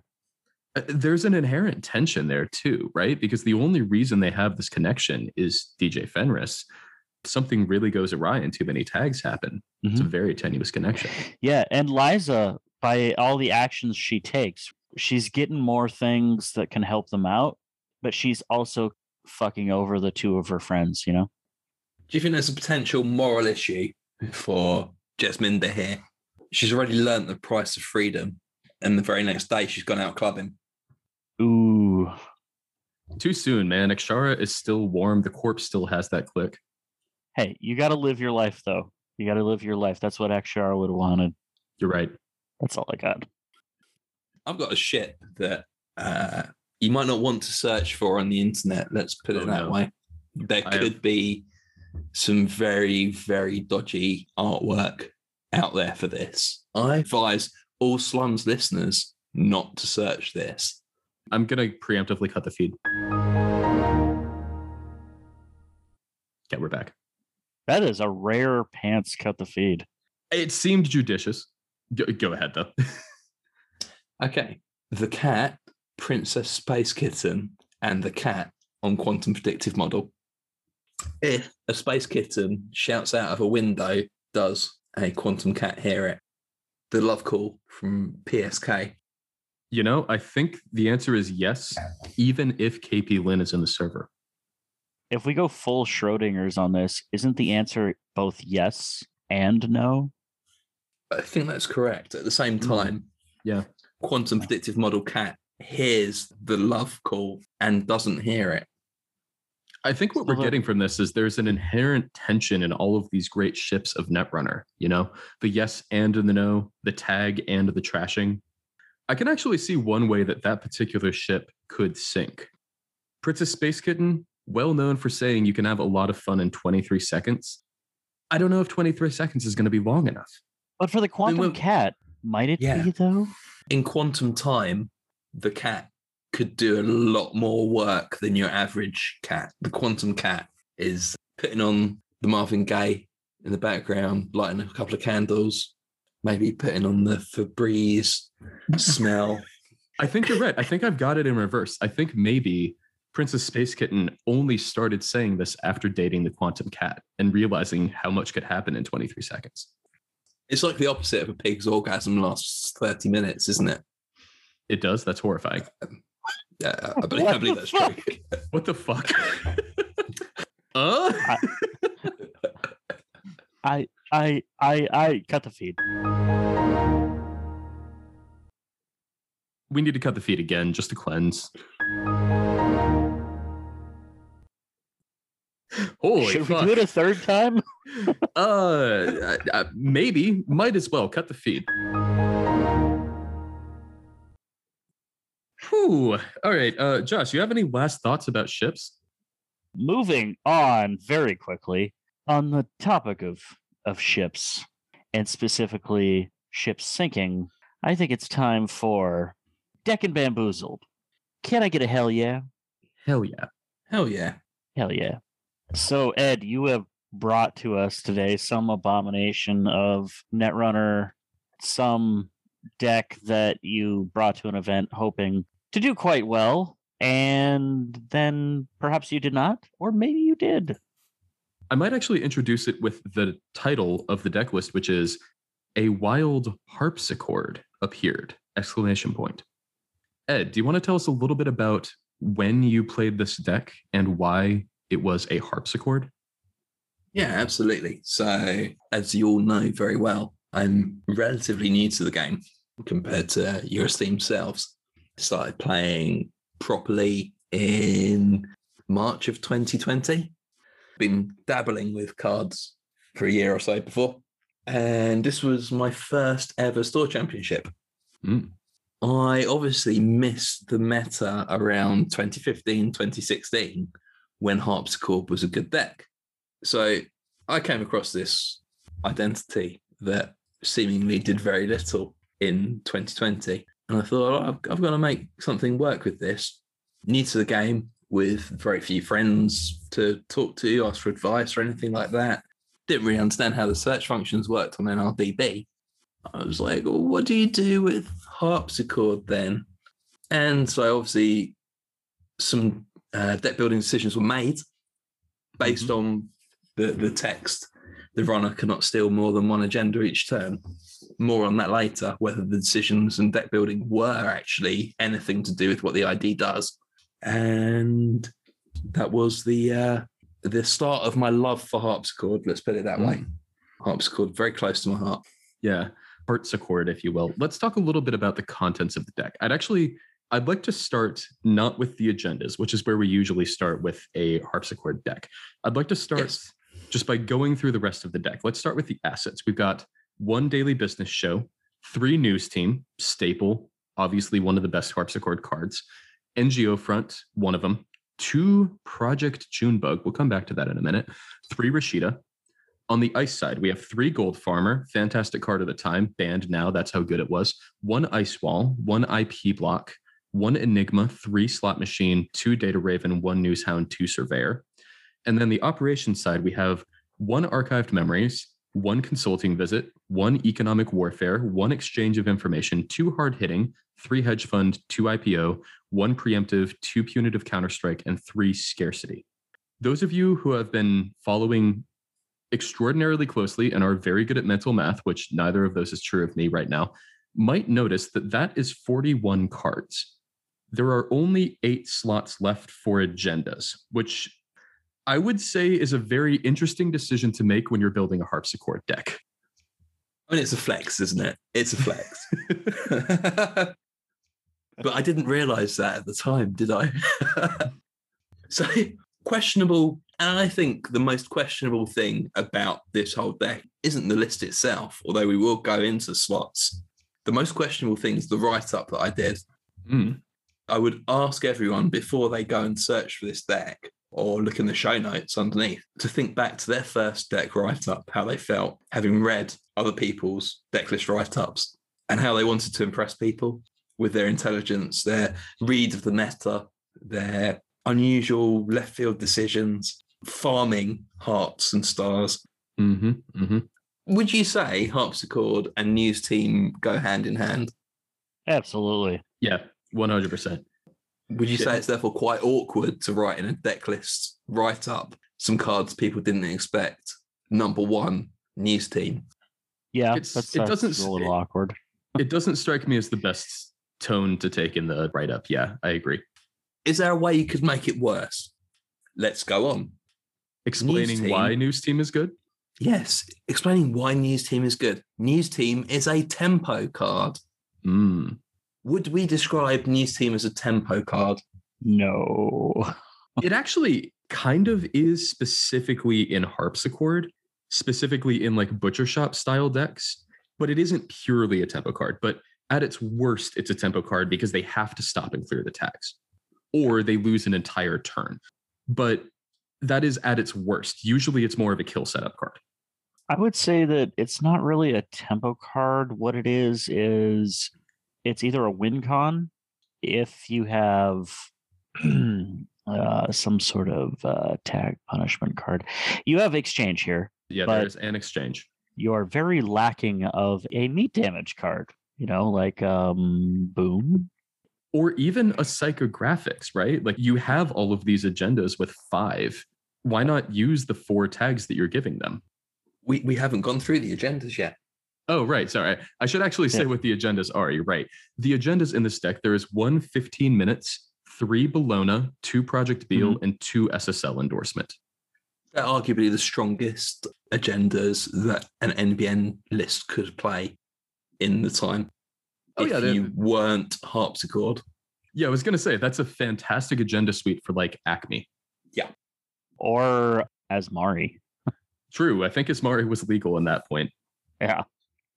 Uh, There's an inherent tension there too, right? Because the only reason they have this connection is DJ Fenris. Something really goes awry and too many tags happen. It's a very tenuous connection. Yeah, and Liza, by all the actions she takes, she's getting more things that can help them out, but she's also fucking over the two of her friends, you know? Do you think there's a potential moral issue for Jesminder here? She's already learnt the price of freedom, and the very next day she's gone out clubbing. Ooh. Too soon, man. Akshara is still warm. The corpse still has that click. Hey, you got to live your life, though. You got to live your life. That's what Akshar would have wanted. You're right. That's all I got. I've got a shit that uh, you might not want to search for on the internet. Let's put it Oh, that no. way. There I have- could be some very, very dodgy artwork out there for this. I advise all slums listeners not to search this. I'm gonna preemptively cut the feed. Yeah, we're back. That is a rare pants cut the feed. It seemed judicious. Go, go ahead though. (laughs) Okay. The cat, Princess Space Kitten, and the cat on quantum predictive model. If a space kitten shouts out of a window, does a quantum cat hear it? The love call from PSK. You know, I think the answer is yes, even if KP Lynn is in the server. If we go full Schrodinger's on this, isn't the answer both yes and no? I think that's correct. At the same hmm. time, Yeah. quantum predictive model cat hears the love call and doesn't hear it. I think what we're getting from this is there's an inherent tension in all of these great ships of Netrunner, you know, the yes and the no, the tag and the trashing. I can actually see one way that that particular ship could sink. Princess Space Kitten, well known for saying you can have a lot of fun in 23 seconds. I don't know if 23 seconds is going to be long enough. But for the quantum well- cat, might it Yeah. be though? in quantum time, the cat could do a lot more work than your average cat. The quantum cat is putting on the Marvin Gaye in the background, lighting a couple of candles, maybe putting on the Febreze smell. (laughs) I think you're right. I think I've got it in reverse. I think maybe Princess Space Kitten only started saying this after dating the Quantum Cat and realizing how much could happen in 23 seconds. It's like the opposite of a pig's orgasm lasts 30 minutes, isn't it? It does. That's horrifying. Yeah, I believe, I What believe the that's true. What the fuck? (laughs) uh? I I I I I cut the feed. We need to cut the feed again just to cleanse. Holy Should fuck. we do it a third time? (laughs) uh, uh, maybe. Might as well. Cut the feed. Whew. All right. Uh, Josh, you have any last thoughts about ships? Moving on very quickly on the topic of of ships and specifically ships sinking. I think it's time for Deck and Bamboozled. Can I get a hell yeah? Hell yeah. Hell yeah. Hell yeah. So, Ed, you have brought to us today some abomination of Netrunner, some deck that you brought to an event hoping to do quite well. And then perhaps you did not, or maybe you did. I might actually introduce it with the title of the deck list, which is A Wild Harpsichord Appeared! Exclamation point. Ed, do you want to tell us a little bit about when you played this deck and why it was a Haarpsichord? Yeah, absolutely. So, as you all know very well, I'm relatively new to the game compared to your esteemed selves. Started playing properly in March of 2020. Been dabbling with cards for a year or so before. And this was my first ever store championship. Mm. I obviously missed the meta around 2015, 2016 when Haarpsichord was a good deck. So I came across this identity that seemingly did very little in 2020. And I thought, oh, I've, I've got to make something work with this. New to the game, with very few friends to talk to, ask for advice or anything like that. Didn't really understand how the search functions worked on NRDB. I was like, well, what do you do with Haarpsichord then? And so obviously some uh, deck building decisions were made based on the, the text. The runner cannot steal more than one agenda each turn. More on that later, whether the decisions and deck building were actually anything to do with what the ID does. And that was the uh, the start of my love for Haarpsichord. Let's put it that way. Haarpsichord, very close to my heart. Yeah, harpsichord, if you will. Let's talk a little bit about the contents of the deck. I'd actually, I'd like to start not with the agendas, which is where we usually start with a Haarpsichord deck. I'd like to start Yes. just by going through the rest of the deck. Let's start with the assets. We've got one daily business show, three news team, staple, obviously one of the best Haarpsichord cards, NGO front, one of them, two Project Junebug, we'll come back to that in a minute, three Rashida. On the ice side, we have three Gold Farmer, fantastic card at the time, banned now, that's how good it was, one Ice Wall, one IP block, one Enigma, three Slot Machine, two Data Raven, one News Hound, two Surveyor. And then the operations side, we have one archived memories, one consulting visit, one economic warfare, one exchange of information, two hard hitting, three hedge fund, two IPO, one preemptive, two punitive counterstrike, and three scarcity. Those of you who have been following extraordinarily closely and are very good at mental math, which neither of those is true of me right now, might notice that that is 41 cards. There are only eight slots left for agendas, which I would say is a very interesting decision to make when you're building a Haarpsichord deck. I mean, it's a flex, isn't it? It's a flex. (laughs) (laughs) but I didn't realize that at the time, did I? (laughs) so questionable. And I think the most questionable thing about this whole deck isn't the list itself, although we will go into slots. The most questionable thing is the write up that I did. Mm, I would ask everyone before they go and search for this deck or look in the show notes underneath to think back to their first deck write up, how they felt having read other people's deck list write ups and how they wanted to impress people with their intelligence, their read of the meta, their unusual left field decisions, farming hearts and stars. hmm hmm Would you say Haarpsichord and news team go hand in hand? Absolutely. Yeah, 100%. Would you say it's therefore quite awkward to write in a deck list write up some cards people didn't expect? Number one, news team. Yeah, It's- that's, it doesn't a little s- awkward. It doesn't strike me as the best tone to take in the write up. Yeah, I agree. Is there a way you could make it worse? Let's go on. Explaining team. why news team is good. Yes, explaining why news team is good. News team is a tempo card. Mm. Would we describe news team as a tempo card? No. (laughs) It actually kind of is specifically in Haarpsichord, specifically in like butcher shop style decks, but it isn't purely a tempo card. But at its worst, it's a tempo card because they have to stop and clear the tags, or they lose an entire turn. But that is at its worst. Usually, it's more of a kill setup card. I would say that it's not really a tempo card. What it is is it's either a win con if you have (clears throat) uh, some sort of uh, tag punishment card. You have exchange here. Yeah, there's an exchange. You are very lacking of a meat damage card. You know, like um, boom. or even a psychographics, right? Like you have all of these agendas with five. Why not use the four tags that you're giving them? We, we haven't gone through the agendas yet. Oh, right. Sorry. I should actually say Yeah. what the agendas are. You're right. The agendas in this deck, there is one 15 minutes, three Bellona, two Project Beal, mm-hmm. and two SSL endorsement. They're arguably the strongest agendas that an NBN list could play in the time. Oh, if yeah, they're- you weren't Haarpsichord. Yeah, I was going to say that's a fantastic agenda suite for like Acme. Yeah. Or Azmari. True. I think Azmari was legal in that point. Yeah.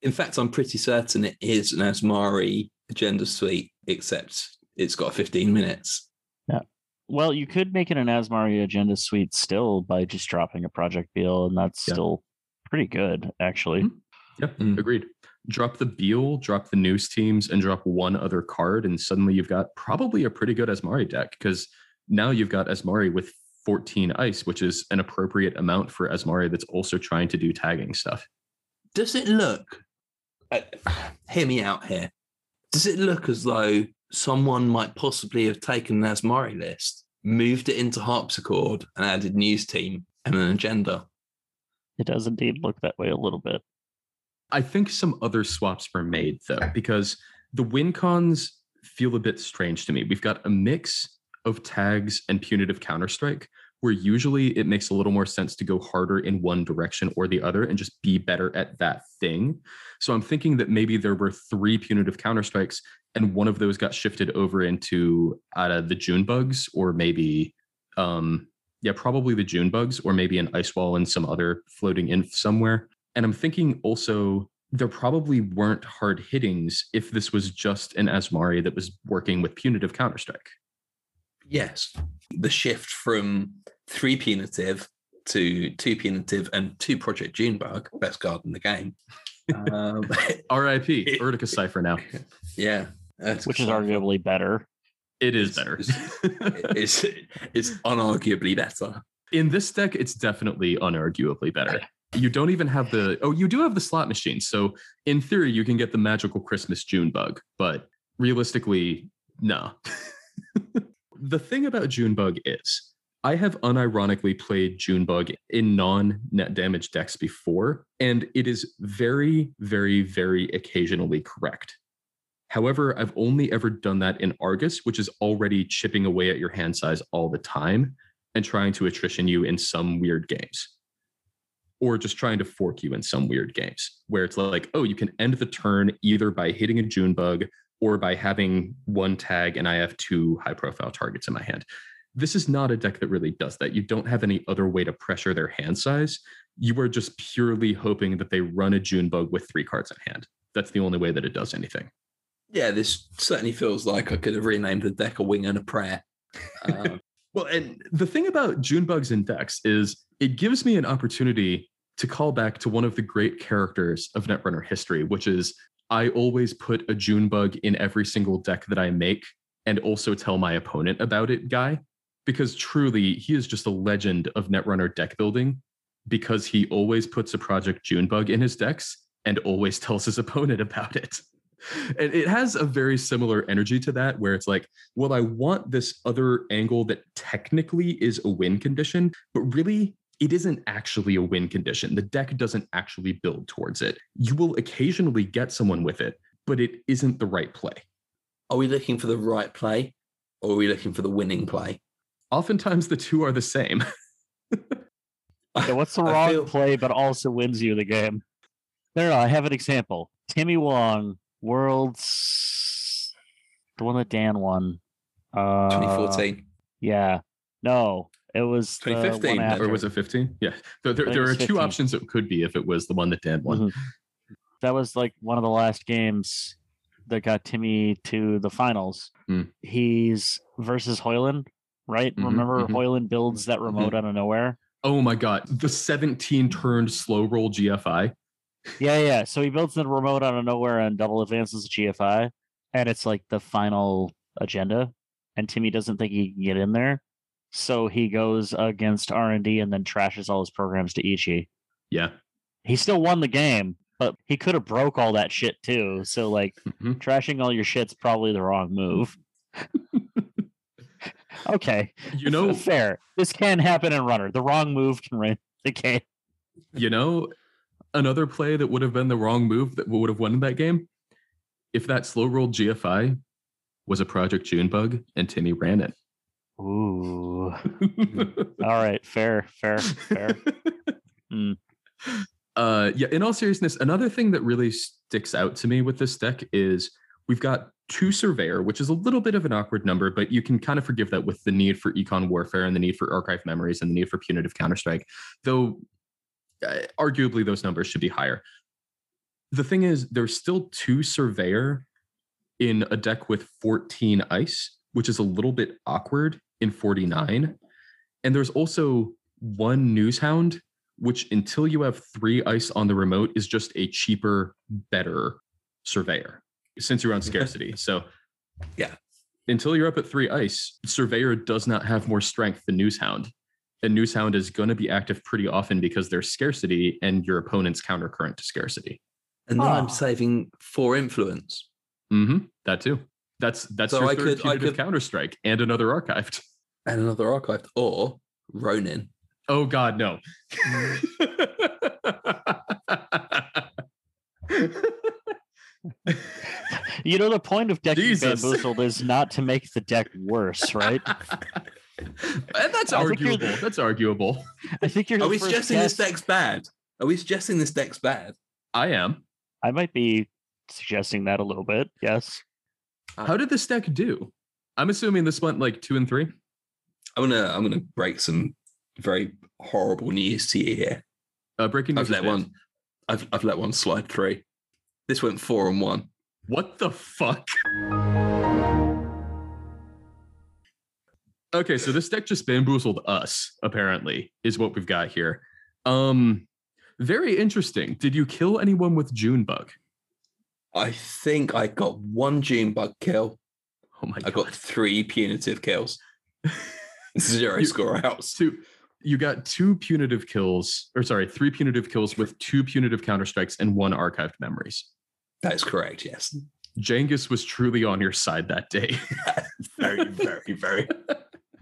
In fact, I'm pretty certain it is an Azmari agenda suite, except it's got 15 minutes. Yeah. Well, you could make it an Azmari agenda suite still by just dropping a project Beal, and that's Yeah. still pretty good, actually. Mhm. Yep, Mm. agreed. Drop the Beal, drop the news teams, and drop one other card, and suddenly you've got probably a pretty good Azmari deck because now you've got Azmari with 14 ice, which is an appropriate amount for Azmari that's also trying to do tagging stuff. Does it look? Uh, hear me out here. Does it look as though someone might possibly have taken an Azmari list, moved it into Haarpsichord, and added news team and an agenda? It does indeed look that way a little bit. I think some other swaps were made though, because the win cons feel a bit strange to me. We've got a mix of tags and punitive counterstrike, where usually it makes a little more sense to go harder in one direction or the other and just be better at that thing. So I'm thinking that maybe there were three punitive counterstrikes and one of those got shifted over into uh, the June bugs, or maybe um yeah, probably the June bugs, or maybe an ice wall and some other floating in somewhere. And I'm thinking also there probably weren't hard hittings if this was just an Azmari that was working with punitive counterstrike. Yes. The shift from three punitive to two punitive and two Project Junebug, best card in the game. Um, (laughs) (laughs) R.I.P. Urtica Cipher now. (laughs) yeah. that's Which is arguably better. It is better. it's, it's unarguably better. In this deck, it's definitely unarguably better. You don't even have the oh, you do have the slot machine. So in theory, you can get the magical Christmas June bug, but realistically, no. the thing about Junebug is I have unironically played Junebug in non-net damage decks before, and it is very, very, very occasionally correct. However, I've only ever done that in Argus, which is already chipping away at your hand size all the time and trying to attrition you in some weird games. Or just trying to fork you in some weird games where it's like, oh, you can end the turn either by hitting a Junebug or by having one tag and I have two high profile targets in my hand. This is not a deck that really does that. You don't have any other way to pressure their hand size. You are just purely hoping that they run a Junebug with three cards in hand. That's the only way that it does anything. Yeah, this certainly feels like I could have renamed the deck a wing and a prayer. Um, (laughs) Well, and the thing about Junebugs in decks is it gives me an opportunity to call back to one of the great characters of Netrunner history, which is I always put a Junebug in every single deck that I make and also tell my opponent about it guy. Because truly, he is just a legend of Netrunner deck building because he always puts a Project Junebug in his decks and always (laughs) tells his opponent about it. And it has a very similar energy to that, where it's like, well, I want this other angle that technically is a win condition, but really it isn't actually a win condition. The deck doesn't actually build towards it. You will occasionally get someone with it, but it isn't the right play. are we looking for the right play or are we looking for the winning play? Oftentimes the two are the same. (laughs) Yeah, what's the wrong feel- play but also wins you the game? There, I have an example. Timmy Wong, Worlds, the one that Dan won. Uh, 2014. Yeah, no, it was the 2015, one after. or was it 15? Yeah. There, there, there are two 15. options it could be if it was the one that Dan won. Mhm. That was like one of the last games that got Timmy to the finals. Mm. He's versus Hoyland, right? Mhm, Remember mhm. Hoyland builds that remote out of nowhere. Oh my God. The 17 turned slow roll GFI. Yeah, yeah. So he builds the remote out of nowhere and double advances the GFI, and it's like the final agenda. And Timmy doesn't think he can get in there, so he goes against R and D and then trashes all his programs to Ichi. Yeah. He still won the game, but he could have broke all that shit too. So like Mhm. trashing all your shit's probably the wrong move. (laughs) okay, You know, fair. This can happen in runner. The wrong move can win the game. you know, another play that would have been the wrong move that would have won that game if that slow roll GFI was a Project June bug and Timmy ran it. Ooh. (laughs) All right, fair, fair, fair. Mm. Uh, yeah, in all seriousness, another thing that really sticks out to me with this deck is we've got two Surveyor, which is a little bit of an awkward number, but you can kind of forgive that with the need for Econ Warfare and the need for Archive Memories and the need for Punitive Counterstrike, though uh, arguably those numbers should be higher. The thing is, there's still two Surveyor in a deck with 14 ice, which is a little bit awkward in 49. And there's also one news hound, which until you have three ice on the remote is just a cheaper, better surveyor since you're on (laughs) scarcity. So Yeah. Until you're up at three ice, surveyor does not have more strength than news hound. And news hound is going to be active pretty often because there's scarcity and your opponent's countercurrent to scarcity. And then Ah. I'm saving four influence. Mm-hmm. That too. That's that's So your I third could- I could- counter strike and another archived. and another archived or Ronin. Oh God, no. (laughs) (laughs) You know, the point of decking Jesus. bamboozled is not to make the deck worse, right? (laughs) And that's I think you're- arguable. That's arguable. I think you're. Are we first suggesting this deck's bad? Are we suggesting this deck's bad? I am. I might be suggesting that a little bit. Yes. How did this deck do? I'm assuming this went like two and three. I'm gonna I'm gonna break some very horrible news to you here. Uh, breaking news. I've let one I've I've let one slide three. This went four and one. What the fuck? Okay, so this deck just bamboozled us, apparently, is what we've got here. Um, very interesting. Did you kill anyone with Junebug? I think I got one June bug kill. Oh my god. I got three punitive kills. (laughs) Zero You- score outs. two you got two punitive kills, or sorry, three punitive kills with two punitive counter strikes and one archived memories. That is correct, yes. Jangus was truly on your side that day. (laughs) Very, very, very.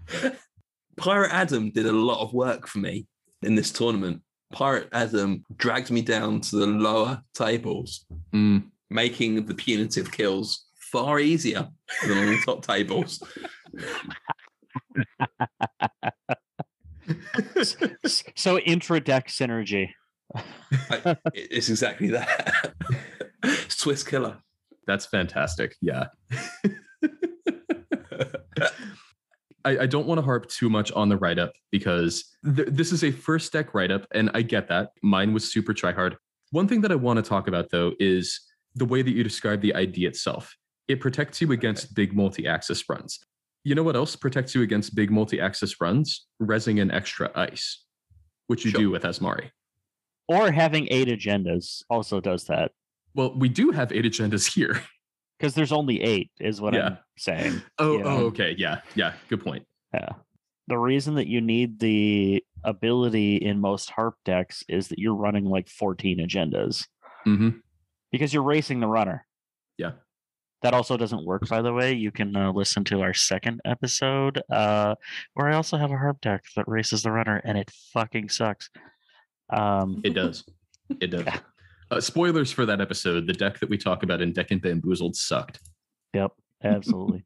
(laughs) Pirate Adam did a lot of work for me in this tournament. Pirate Adam dragged me down to the lower tables, Mm, making the punitive kills far easier than on the top tables. S- (laughs) So intra deck synergy. I, it's exactly that. (laughs) Swiss killer. That's fantastic. Yeah. (laughs) I, I don't want to harp too much on the write up because th- this is a first deck write up, and I get that. Mine was super tryhard. One thing that I want to talk about, though, is the way that you describe the ID itself. It protects you against big multi axis runs. You know what else protects you against big multi axis runs? Resing an extra ice, which you Sure. do with Azmari. Or having eight agendas also does that. Well, we do have eight agendas here. (laughs) Because there's only eight, is what Yeah. I'm saying. Oh, Yeah. oh, okay. Yeah, yeah. Good point. Yeah. The reason that you need the ability in most harp decks is that you're running like 14 agendas hmm because you're racing the runner. Yeah. That also doesn't work, by the way. You can uh, listen to our second episode, uh, where I also have a harp deck that races the runner, and it fucking sucks. Um, It does. It does. (laughs) Yeah. Uh, spoilers for that episode. The deck that we talk about in Deck and Bamboozled sucked. yep, absolutely.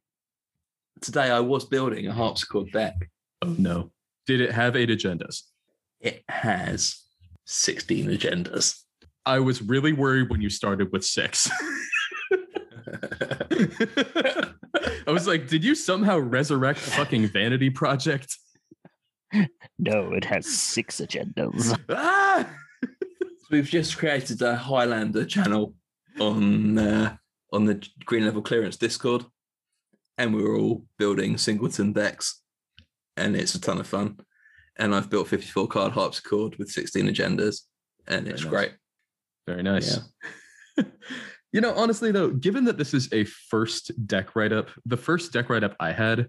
(laughs) Today I was building a Haarpsichord deck. Oh no. Did it have eight agendas? It has 16 agendas. I was really worried when you started with six. (laughs) I was like, did you somehow resurrect the fucking Vanity Project? (laughs) no, it has six agendas. Ah! We've just created a Highlander channel on uh, on the Green Level Clearance Discord, and we were all building singleton decks, and it's a ton of fun. And I've built 54 card Haarpsichord with 16 agendas, and it's nice. great. Very nice. (laughs) you know, honestly, though, given that this is a first deck write up, the first deck write up I had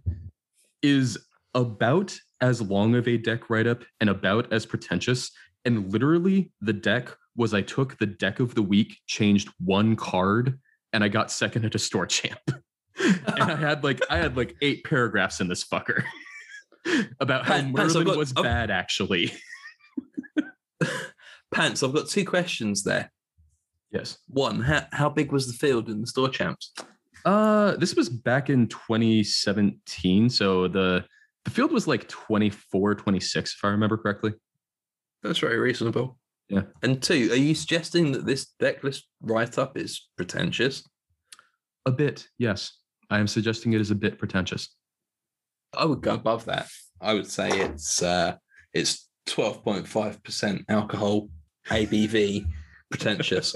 is about as long of a deck write up and about as pretentious. And literally, the deck was I took the deck of the week, changed one card, and I got second at a store champ. (laughs) and I (laughs) had like I had like eight paragraphs in this fucker (laughs) about how I've Merlin got- was I've- bad actually. Pants, I've got two questions there. Yes. One, how, how big was the field in the store champs? Uh, this was back in 2017. So the the field was like 24, 26, if I remember correctly. That's very reasonable. Yeah. And two, are you suggesting that this deck list write up is pretentious? A bit, yes. I am suggesting it is a bit pretentious. I would go above that. I would say it's uh, it's twelve point five percent alcohol, ABV, (laughs) pretentious.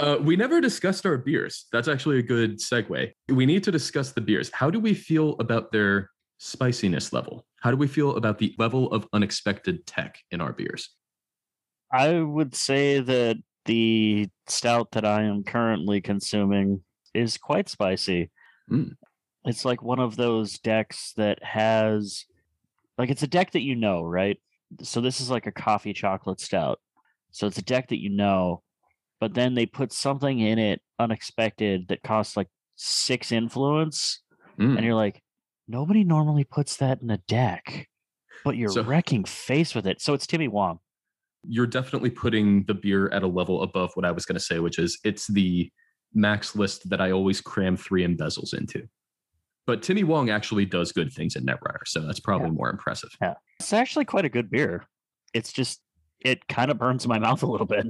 Uh, we never discussed our beers. That's actually a good segue. We need to discuss the beers. How do we feel about their spiciness level? How do we feel about the level of unexpected tech in our beers? I would say that the stout that I am currently consuming is quite spicy. Mm. It's like one of those decks that has, like, it's a deck that you know, right? So this is like a coffee chocolate stout. So it's a deck that you know, but then they put something in it unexpected that costs like six influence. Mm. And you're like, nobody normally puts that in a deck, but you're So- wrecking face with it. So it's Timmy Wong. You're definitely putting the beer at a level above what I was going to say, which is it's the max list that I always cram three embezzles into. But Timmy Wong actually does good things in Netrunner, so that's probably more impressive. Yeah. It's actually quite a good beer. It's just it kind of burns my mouth a little bit.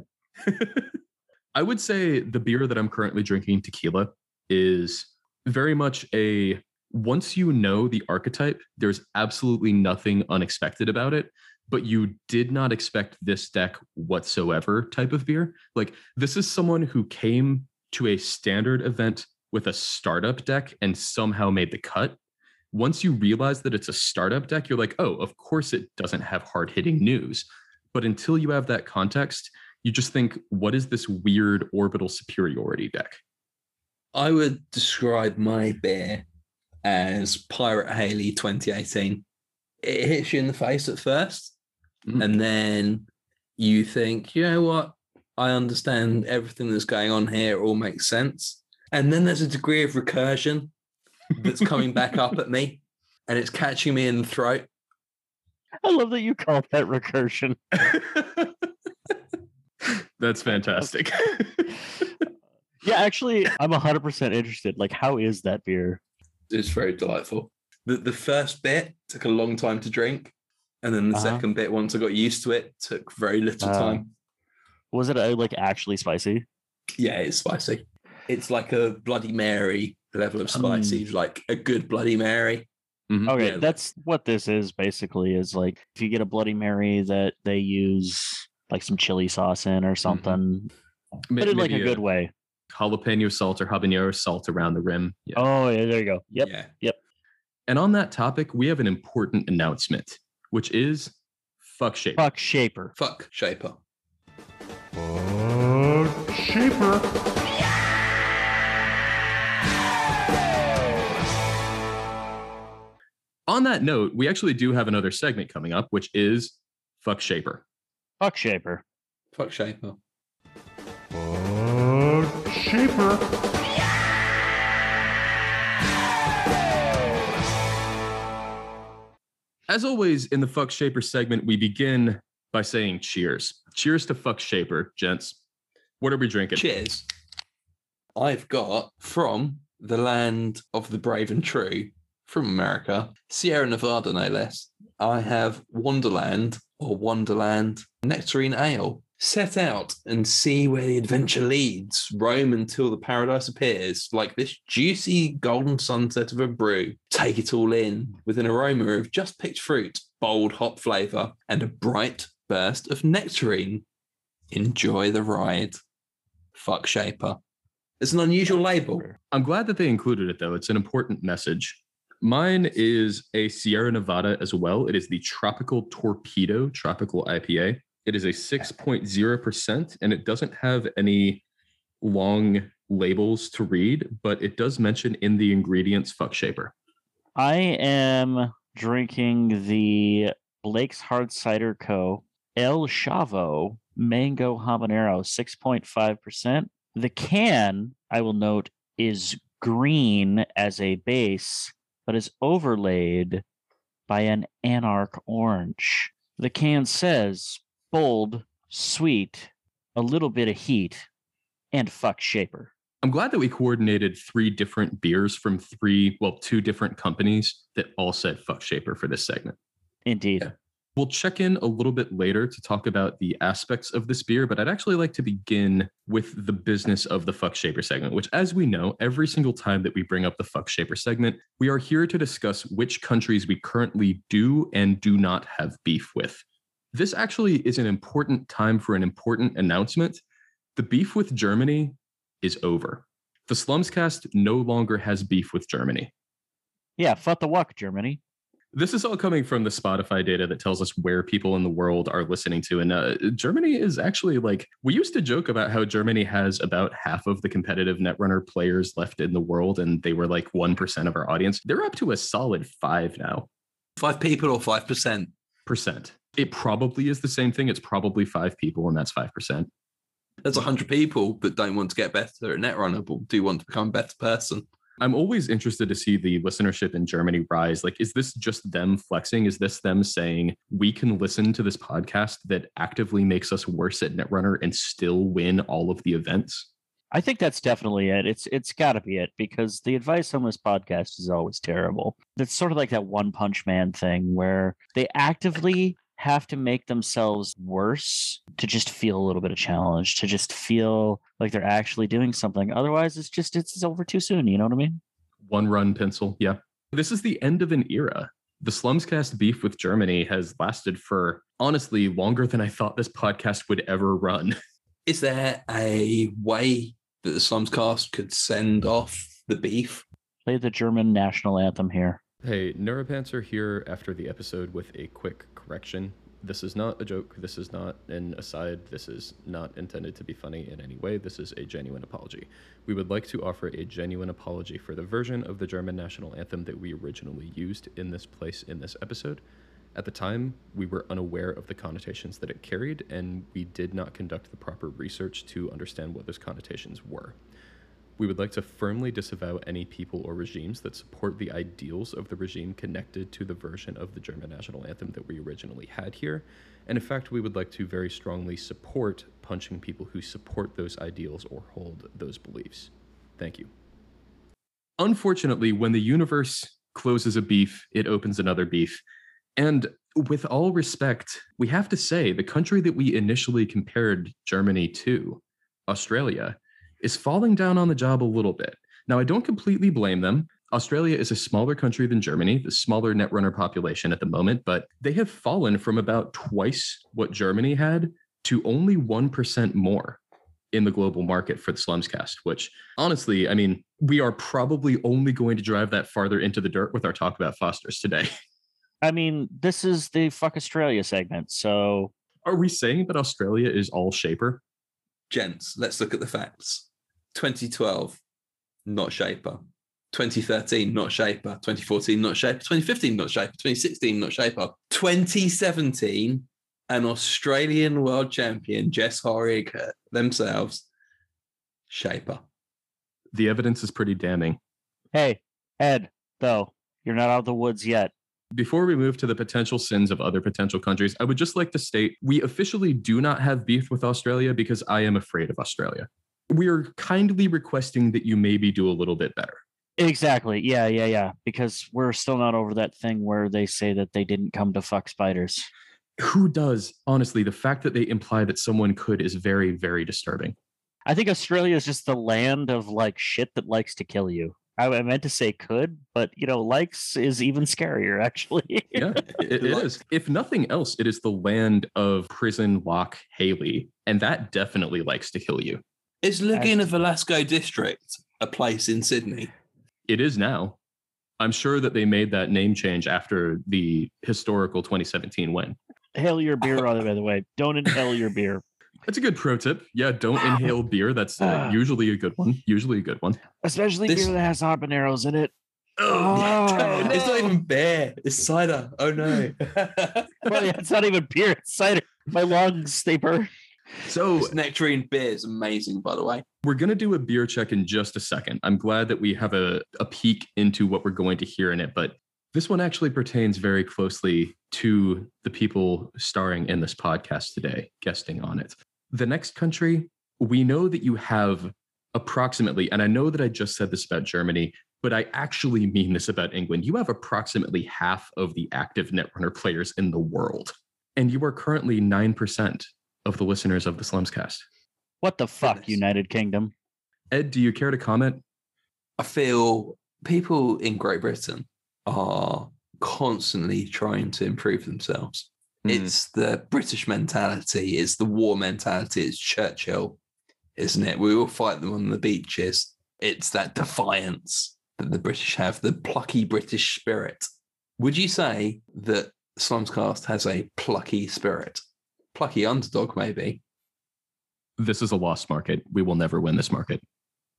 (laughs) I would say the beer that I'm currently drinking, tequila, is very much a once you know the archetype, there's absolutely nothing unexpected about it, but you did not expect this deck whatsoever type of beer. Like, this is someone who came to a standard event with a startup deck and somehow made the cut. Once you realize that it's a startup deck, you're like, oh, of course it doesn't have hard hitting news. But until you have that context, you just think, what is this weird orbital superiority deck? I would describe my beer as Pirate Haley 2018. It hits you in the face at first, Mm. and then you think, you know what? I understand everything that's going on here. It all makes sense. And then there's a degree of recursion that's coming back up at me, and it's catching me in the throat. I love that you call that recursion. (laughs) That's fantastic. (laughs) Yeah, actually, I'm 100% interested. Like, how is that beer? It's very delightful. The, the first bit took a long time to drink, and then the Uh-huh. second bit, once I got used to it, took very little Uh, time. Was it uh, like actually spicy? Yeah, it's spicy. It's like a Bloody Mary level of spicy, like a good Bloody Mary. Mhm. Okay, Yeah. that's what this is basically. Is like if you get a Bloody Mary that they use like some chili sauce in or something, Ma- but in like a good way. Jalapeno salt or habanero salt around the rim. Yeah. Oh, yeah, there you go. Yep. Yeah. And on that topic, we have an important announcement, which is fuck shaper. Fuck Shaper. Fuck Shaper. Shaper. On that note, we actually do have another segment coming up, which is fuck shaper. Fuck Shaper. Fuck Shaper. Fuck Shaper. As always, in the fuck shaper segment, we begin by saying cheers. Cheers to fuck shaper, gents. What are we drinking? Cheers. I've got from the land of the brave and true, from America, Sierra Nevada, no less. I have Wonderland or Wonderland Nectarine Ale. Set out and see where the adventure leads. Roam until the paradise appears, like this juicy golden sunset of a brew. Take it all in with an aroma of just picked fruit, bold hop flavor, and a bright burst of nectarine. Enjoy the ride. Fuck Shaper. It's an unusual label. I'm glad that they included it, though. It's an important message. Mine is a Sierra Nevada as well. It is the Tropical Torpedo Tropical IPA. It is a 6.0%, and it doesn't have any long labels to read, but it does mention in the ingredients fuck shaper. I am drinking the Blake's Hard Cider Co. El Chavo Mango Habanero, 6.5%. The can, I will note, is green as a base, but is overlaid by an anarch orange. The can says bold, sweet, a little bit of heat, and fuck shaper. I'm glad that we coordinated three different beers from three, well, two different companies that all said fuck shaper for this segment. Indeed. Yeah. We'll check in a little bit later to talk about the aspects of this beer, but I'd actually like to begin with the business of the Fuck Shaper segment, which, as we know, every single time that we bring up the Fuck Shaper segment, we are here to discuss which countries we currently do and do not have beef with. This actually is an important time for an important announcement. The beef with Germany is over. The Slumscast no longer has beef with Germany. Yeah, fuck the walk, Germany. This is all coming from the Spotify data that tells us where people in the world are listening to. And uh, Germany is actually like, we used to joke about how Germany has about half of the competitive Netrunner players left in the world, and they were like 1% of our audience. They're up to a solid five now. Five people or five percent. Percent. It probably is the same thing. It's probably five people, and that's 5%. There's a hundred people that don't want to get better at Netrunner, but do want to become a better person. I'm always interested to see the listenership in Germany rise. Like, is this just them flexing? Is this them saying we can listen to this podcast that actively makes us worse at Netrunner and still win all of the events? I think that's definitely it. It's it's got to be it because the advice on this podcast is always terrible. It's sort of like that One Punch Man thing where they actively have to make themselves worse to just feel a little bit of challenge, to just feel like they're actually doing something. Otherwise, it's just it's over too soon. You know what I mean? One run pencil. Yeah. This is the end of an era. The Slumscast beef with Germany has lasted for honestly longer than I thought this podcast would ever run. (laughs) Is there a way that the Slumscast could send off the beef? Play the German national anthem here. Hey, Neuropantser here after the episode with a quick correction. This is not a joke. This is not an aside. This is not intended to be funny in any way. This is a genuine apology. We would like to offer a genuine apology for the version of the German national anthem that we originally used in this place in this episode. At the time, we were unaware of the connotations that it carried, and we did not conduct the proper research to understand what those connotations were. We would like to firmly disavow any people or regimes that support the ideals of the regime connected to the version of the German national anthem that we originally had here. And in fact, we would like to very strongly support punching people who support those ideals or hold those beliefs. Thank you. Unfortunately, when the universe closes a beef, it opens another beef. And with all respect, we have to say the country that we initially compared Germany to, Australia, is falling down on the job a little bit. Now, I don't completely blame them. Australia is a smaller country than Germany, the smaller netrunner population at the moment, but they have fallen from about twice what Germany had to only 1% more in the global market for the Slumscast, which honestly, I mean, we are probably only going to drive that farther into the dirt with our talk about Fosters today. (laughs) I mean, this is the fuck Australia segment, so Are we saying that Australia is all shaper? Gents, let's look at the facts. 2012, not Shaper. 2013, not Shaper. 2014, not Shaper. 2015, not Shaper. 2016, not Shaper. 2017, an Australian world champion, Jess Horig uh, themselves, Shaper. The evidence is pretty damning. hey, Ed, though, you're not out of the woods yet. Before we move to the potential sins of other potential countries, I would just like to state we officially do not have beef with Australia because I am afraid of Australia. We are kindly requesting that you maybe do a little bit better. Exactly. Yeah, yeah, yeah. Because we're still not over that thing where they say that they didn't come to fuck spiders. Who does? Honestly, the fact that they imply that someone could is very, very disturbing. I think Australia is just the land of like shit that likes to kill you. I, meant to say could, but you know, likes is even scarier (laughs) actually. Yeah, it, it is. If nothing else, it is the land of prison lock Hayley, and that definitely likes to kill you. Is Laguna Velasco district a place in Sydney? It is now. I'm sure that they made that name change after the historical 2017 win. Hail your beer, by the way. Don't inhale your beer. That's a good pro tip. Yeah, don't inhale beer. That's uh, usually a good one. Usually a good one. Especially This- beer that has habaneros in it. Oh, (laughs) it's not even beer. It's cider. Oh no. (laughs) Well, yeah, it's not even beer, it's cider. My lungs, they burn. So this nectarine beer is amazing, by the way. we're going to do a beer check in just a second. I'm glad that we have a, a peek into what we're going to hear in it, but this one actually pertains very closely to the people starring in this podcast today, guesting on it. The next country, we know that you have approximately, and I know that I just said this about Germany, but I actually mean this about England. You have approximately half of the active Netrunner players in the world, and you are currently 9% of the listeners of the Slumscast. What the fuck, Goodness. United Kingdom? Ed, do you care to comment? I feel people in Great Britain are constantly trying to improve themselves. Hmm. It's the British mentality, it's the war mentality, it's Churchill, isn't it? We will fight them on the beaches. It's that defiance that the British have, the plucky British spirit. Would you say that Slumscast has a plucky spirit? Plucky underdog, maybe. This is a lost market. We will never win this market.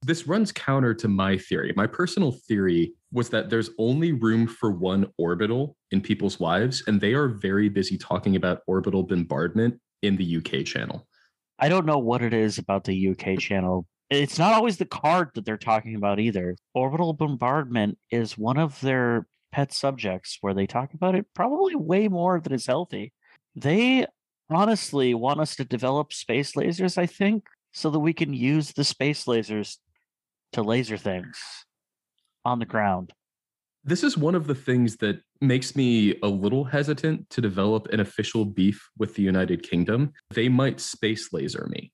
This runs counter to my theory. My personal theory was that there's only room for one orbital in people's lives, and they are very busy talking about orbital bombardment in the UK channel. I don't know what it is about the UK channel. It's not always the card that they're talking about either. Orbital bombardment is one of their pet subjects where they talk about it probably way more than is healthy. They honestly want us to develop space lasers, I think, so that we can use the space lasers to laser things on the ground. This is one of the things that makes me a little hesitant to develop an official beef with the United Kingdom. They might space laser me.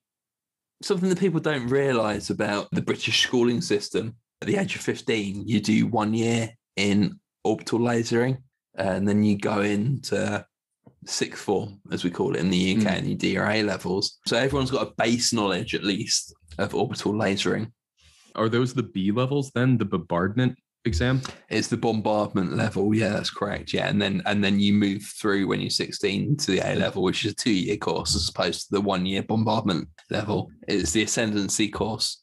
Something that people don't realise about the British schooling system. At the age of 15, you do one year in orbital lasering, and then you go into sixth form, as we call it in the UK, Mm. and you do your A levels. So everyone's got a base knowledge, at least, of orbital lasering. Are those the B levels then? The bombardment exam? It's the bombardment level. Yeah, that's correct. Yeah, and then and then you move through when you're 16 to the A level, which is a two year course as opposed to the one year bombardment level. It's the ascendancy course.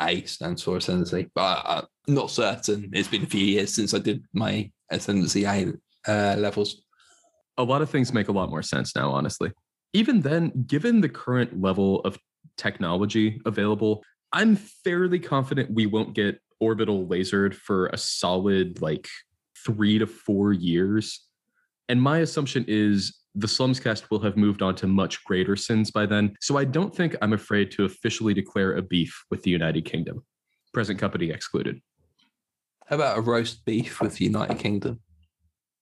A stands for ascendancy, but I'm not certain. It's been a few years since I did my ascendancy A uh, levels. A lot of things make a lot more sense now, honestly. Even then, given the current level of technology available, I'm fairly confident we won't get orbital lasered for a solid like three to four years. And my assumption is the Slumscast will have moved on to much greater sins by then. So I don't think I'm afraid to officially declare a beef with the United Kingdom, present company excluded. How about a roast beef with the United Kingdom?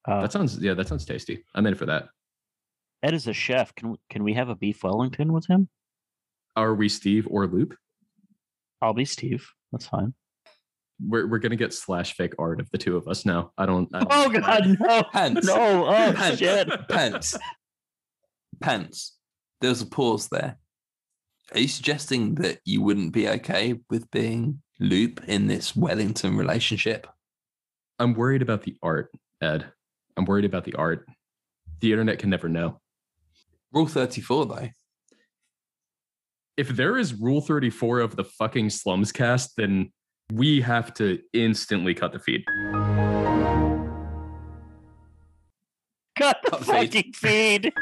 Uh, That sounds, yeah, that sounds tasty. I'm in for that. Ed is a chef. Can can we have a beef Wellington with him? Are we Steve or Loop? I'll be Steve. That's fine. we're we're gonna get slash fake art of the two of us now. I don't. I don't Oh God, no, Pants. no! Oh Pants. shit! Pants. Pants. There's a pause there. Are you suggesting that you wouldn't be okay with being Loop in this Wellington relationship? I'm worried about the art, Ed. I'm worried about the art. The internet can never know. Rule 34, though. If there is Rule 34 of the fucking Slumscast, then we have to instantly cut the feed. Cut the Cut the feed. fucking feed.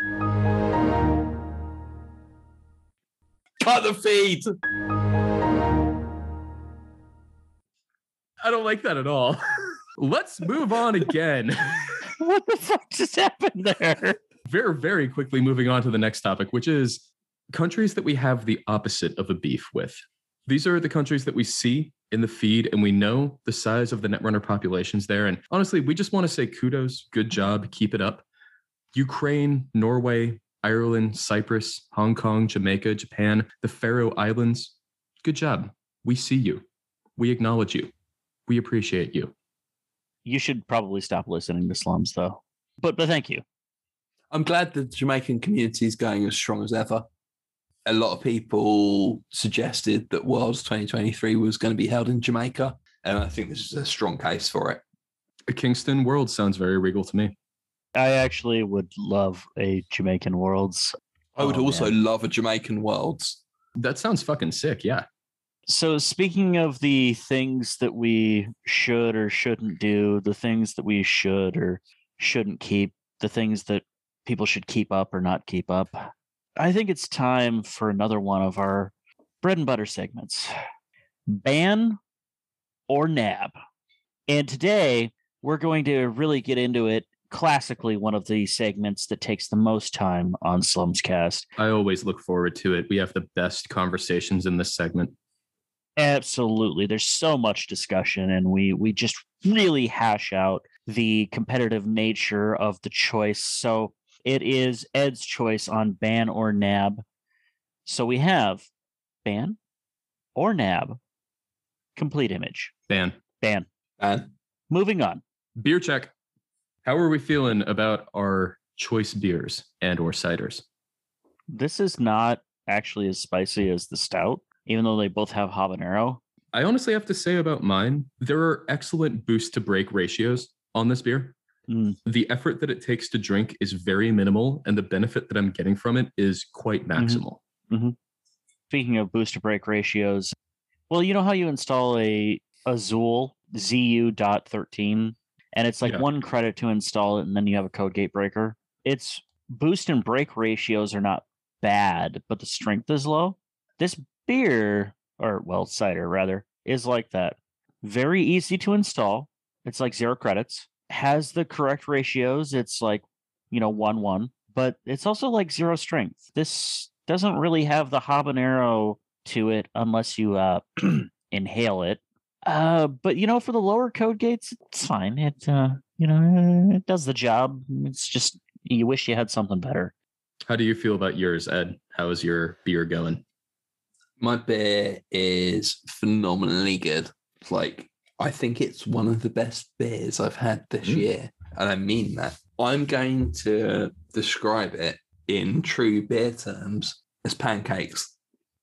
Cut the feed. I don't like that at all. (laughs) Let's move on again. (laughs) (laughs) What the fuck just happened there? very, very quickly moving on to the next topic, which is countries that we have the opposite of a beef with. These are the countries that we see in the feed, and we know the size of the Netrunner populations there. And honestly, we just want to say kudos, good job, keep it up. Ukraine, Norway, Ireland, Cyprus, Hong Kong, Jamaica, Japan, the Faroe Islands, good job. We see you. We acknowledge you. We appreciate you. You should probably stop listening to slums, though. But but thank you. I'm glad the Jamaican community is going as strong as ever. A lot of people suggested that Worlds 2023 was going to be held in Jamaica, and I think this is a strong case for it. A Kingston World sounds very regal to me. I actually would love a Jamaican Worlds. I would Oh, also man. love a Jamaican Worlds. That sounds fucking sick. Yeah. So speaking of the things that we should or shouldn't do, the things that we should or shouldn't keep, the things that people should keep up or not keep up, I think it's time for another one of our bread and butter segments. Ban or nab. And today we're going to really get into it. Classically, one of the segments that takes the most time on Slumscast. I always look forward to it. We have the best conversations in this segment. Absolutely. There's so much discussion and we we just really hash out the competitive nature of the choice. So it is Ed's choice on ban or nab. So we have ban or nab. Complete image. Ban. Ban. Ban. Moving on. Beer check. How are we feeling about our choice beers and or ciders? This is not actually as spicy as the stout, even though they both have habanero. I honestly have to say about mine, there are excellent boost to break ratios on this beer. Mm. The effort that it takes to drink is very minimal, and the benefit that I'm getting from it is quite maximal. Speaking of boost to break ratios, well, you know how you install a Azul ZU.13 and it's like Yeah. one credit to install it and then you have a code gate breaker. Its boost and break ratios are not bad, but the strength is low. This beer, or well, cider rather, is like that. Very easy to install. It's like zero credits. Has the correct ratios. It's like, you know, one one, but it's also like zero strength. This doesn't really have the habanero to it unless you uh (clears throat) inhale it. Uh, but you know, for the lower code gates, it's fine. It uh, you know, it does the job. It's just you wish you had something better. How do you feel about yours, Ed? How is your beer going? My beer is phenomenally good. Like, I think it's one of the best beers I've had this Mm. year. And I mean that. I'm going to describe it in true beer terms as pancakes.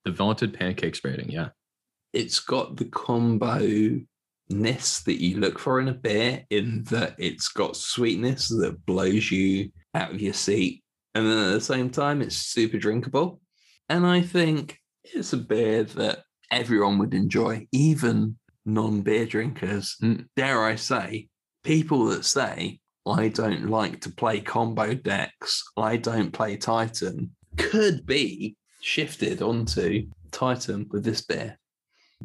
The vaunted pancakes rating, yeah. It's got the combo ness that you look for in a beer, in that it's got sweetness that blows you out of your seat. And then at the same time, it's super drinkable. And I think it's a beer that everyone would enjoy, even non beer drinkers. Mm. Dare I say, people that say, I don't like to play combo decks, I don't play Titan, could be shifted onto Titan with this beer.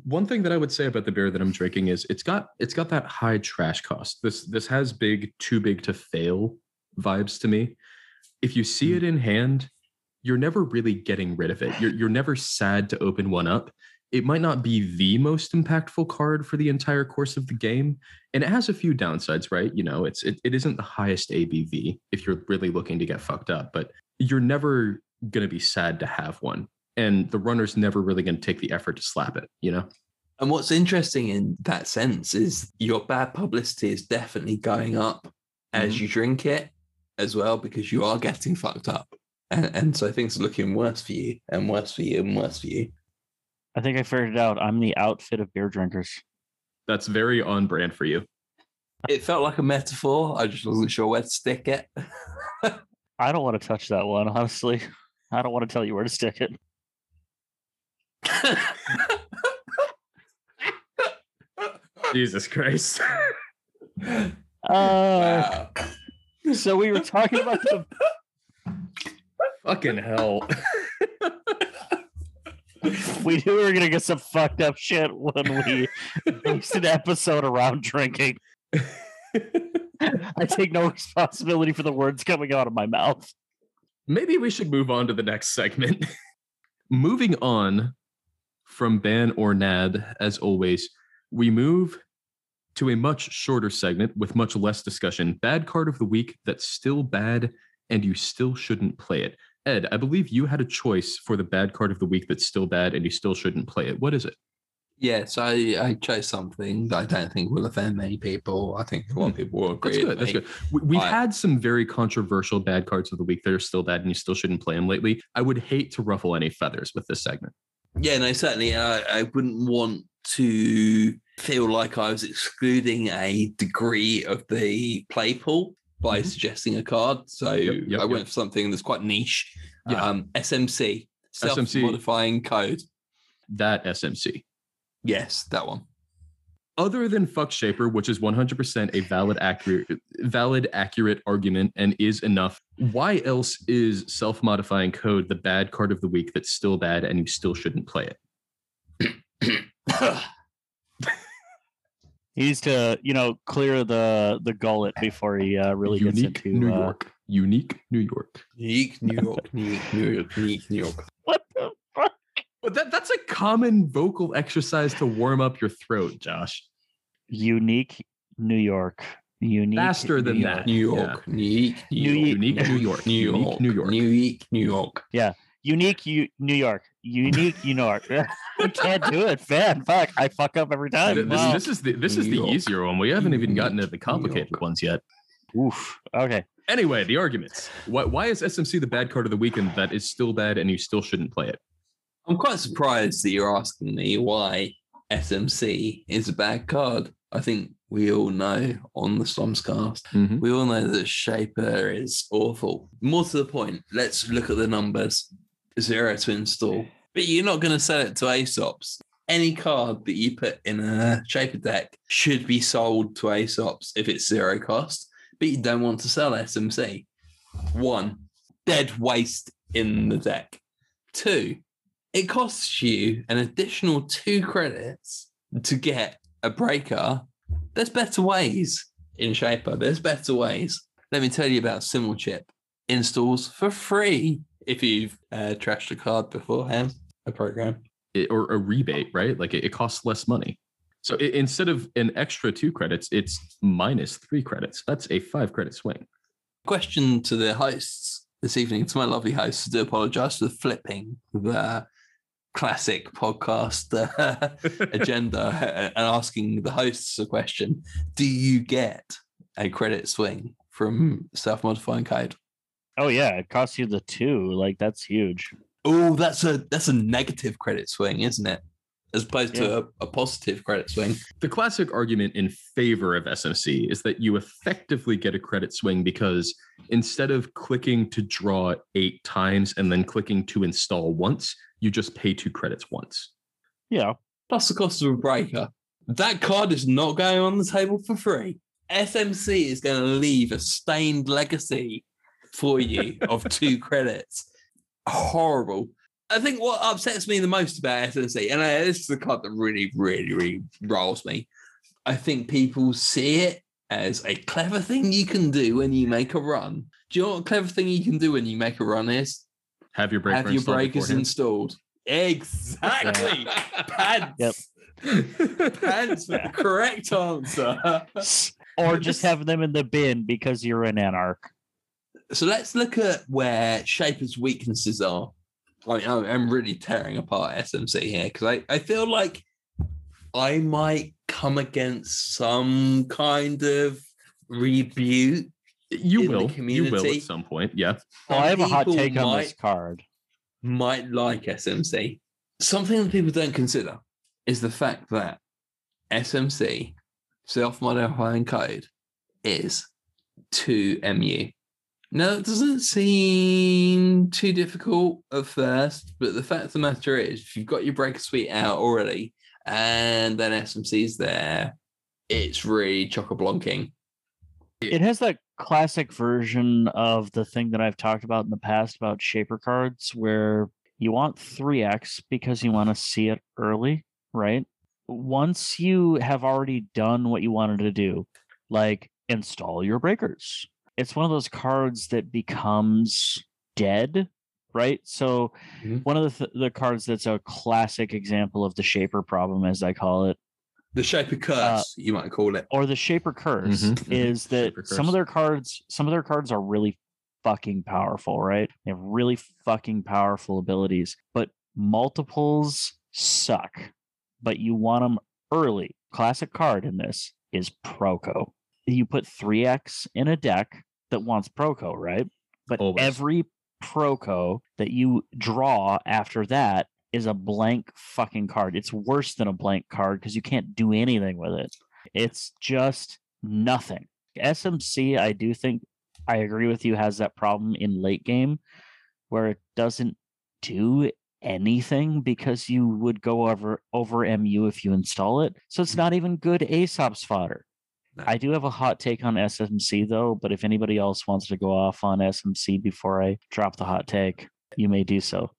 One thing that I would say about the beer that I'm drinking is it's got it's got that high trash cost. This this has big too big to fail vibes to me. If you see it in hand, you're never really getting rid of it. You're you're never sad to open one up. It might not be the most impactful card for the entire course of the game, and it has a few downsides, right? You know, it's it, it isn't the highest ABV if you're really looking to get fucked up, but you're never gonna be sad to have one. And the runner's never really gonna take the effort to slap it, you know? And what's interesting in that sense is your bad publicity is definitely going up as Mhm. you drink it as well, because you are getting fucked up. And, and so things are looking worse for you and worse for you and worse for you. I think I figured it out. I'm the outfit of beer drinkers. That's very on brand for you. It felt like a metaphor. I just wasn't sure where to stick it. (laughs) I don't want to touch that one, honestly. I don't want to tell you where to stick it. Jesus Christ. Uh, wow. so we were talking about the Fucking hell. (laughs) we knew we were gonna get some fucked up shit when we (laughs) based an episode around drinking. I take no responsibility for the words coming out of my mouth. Maybe we should move on to the next segment. (laughs) Moving on from Ban or Nab, as always, we move to a much shorter segment with much less discussion. Bad card of the week that's still bad and you still shouldn't play it. Ed, I believe you had a choice for the bad card of the week that's still bad and you still shouldn't play it. What is it? Yeah, so I, I chose something that I don't think will offend many people. I think a lot of hmm. people will agree. That's good. That's good. We, we've I- had some very controversial bad cards of the week that are still bad and you still shouldn't play them lately. I would hate to ruffle any feathers with this segment. Yeah, no, certainly. I, I wouldn't want to feel like I was excluding a degree of the play pool by Mhm. suggesting a card. So Yep, yep, I yep. went for something that's quite niche. Yeah. Um, SMC, SMC. self-modifying code. That SMC. Yes, that one. other than fuck shaper which is 100% a valid accurate valid accurate argument and is enough why else is self-modifying code the bad card of the week that's still bad and you still shouldn't play it (clears throat) (clears throat) He needs to, you know, clear the the gullet before he uh, really gets into new uh, york unique new york Unique New (laughs) York, New York, New York, unique New York. what the fuck? but that, that's a common vocal exercise to warm up your throat josh Unique New York. Unique Faster than New that. York. New York, unique, New New- York, unique new york New unique York, new york unique New York. Unique U- New York. Unique New York. I can't do it, man. Fuck. I fuck up every time. This, Wow. this is the this is the easier one we haven't even gotten to the complicated ones yet Oof. Okay. Anyway, the arguments. Why, why is SMC the bad card of the weekend that is still bad and you still shouldn't play it? I'm quite surprised that you're asking me why SMC is a bad card. I think we all know on the Slumscast, Mhm. we all know that Shaper is awful. More to the point, let's look at the numbers. Zero to install. But you're not going to sell it to Aesop's. Any card that you put in a Shaper deck should be sold to Aesop's if it's zero cost, but you don't want to sell SMC. One, dead waste in the deck. Two, it costs you an additional two credits to get a breaker. There's better ways in Shaper. There's better ways. Let me tell you about Simulchip. Installs for free if you've uh, trashed a card beforehand, a program. It- or a rebate, right? Like it, it costs less money. So i- instead of an extra two credits, it's minus three credits. That's a five credit swing. Question to the hosts this evening, to my lovely hosts, I do apologize for flipping the classic podcast uh, (laughs) agenda uh, and asking the hosts a question. Do you get a credit swing from self modifying code? Oh yeah, it costs you the two. Like that's huge. Oh, that's a that's a negative credit swing, isn't it? As opposed to a, a positive credit swing. The classic argument in favor of SMC is that you effectively get a credit swing because instead of clicking to draw eight times and then clicking to install once, you just pay two credits once. Yeah. Plus the cost of a breaker. That card is not going on the table for free. SMC is going to leave a stained legacy for you of two credits. Horrible. I think what upsets me the most about SMC, and I, this is the card that really, really, really rolls me. I think people see it as a clever thing you can do when you make a run. Do you know what a clever thing you can do when you make a run is? Have your breaker Have your installed breakers beforehand. installed. Exactly. (laughs) Pants. Yep. Pants for the correct answer. (laughs) Or just have them in the bin because you're an anarch. So let's look at where Shaper's weaknesses are. I mean, I'm I'm really tearing apart SMC here because I, I feel like I might come against some kind of rebuke. You in the will. You will at some point. Yeah. Well, I have a hot People take on might- this card. might like SMC. Something that people don't consider is the fact that SMC, self modifying code, is 2MU. Now, it doesn't seem too difficult at first, but the fact of the matter is, if you've got your breaker suite out already and then SMC's there, it's really chock a blonking. It has that classic version of the thing that I've talked about in the past about shaper cards where you want 3x because you want to see it early, right? Once you have already done what you wanted to do, like install your breakers, it's one of those cards that becomes dead, right? So, Mhm. one of the, th- the cards that's a classic example of the shaper problem, as I call it, The shaper of curse, you might call it. or the shaper curse Mhm. is that Shaper some of their cards some of their cards are really fucking powerful right they have really fucking powerful abilities but multiples suck but you want them early classic card in this is proco you put 3x in a deck that wants proco right but Always. every proco that you draw after that is a blank fucking card it's worse than a blank card because you can't do anything with it it's just nothing. SMC, I do think I agree with you, has that problem in late game where it doesn't do anything because you would go over over MU if you install it. So it's mm. not even good Aesop's fodder. No. I do have a hot take on SMC though, but if anybody else wants to go off on SMC before I drop the hot take, you may do so.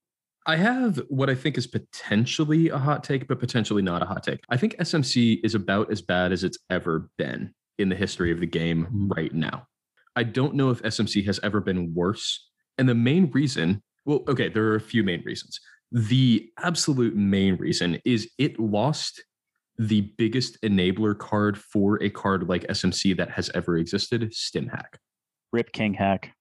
I have what I think is potentially a hot take, but potentially not a hot take. I think SMC is about as bad as it's ever been in the history of the game mm. right now. I don't know if SMC has ever been worse. And the main reason, well, okay, there are a few main reasons. The absolute main reason is it lost the biggest enabler card for a card like SMC that has ever existed, StimHack. Rip King hack.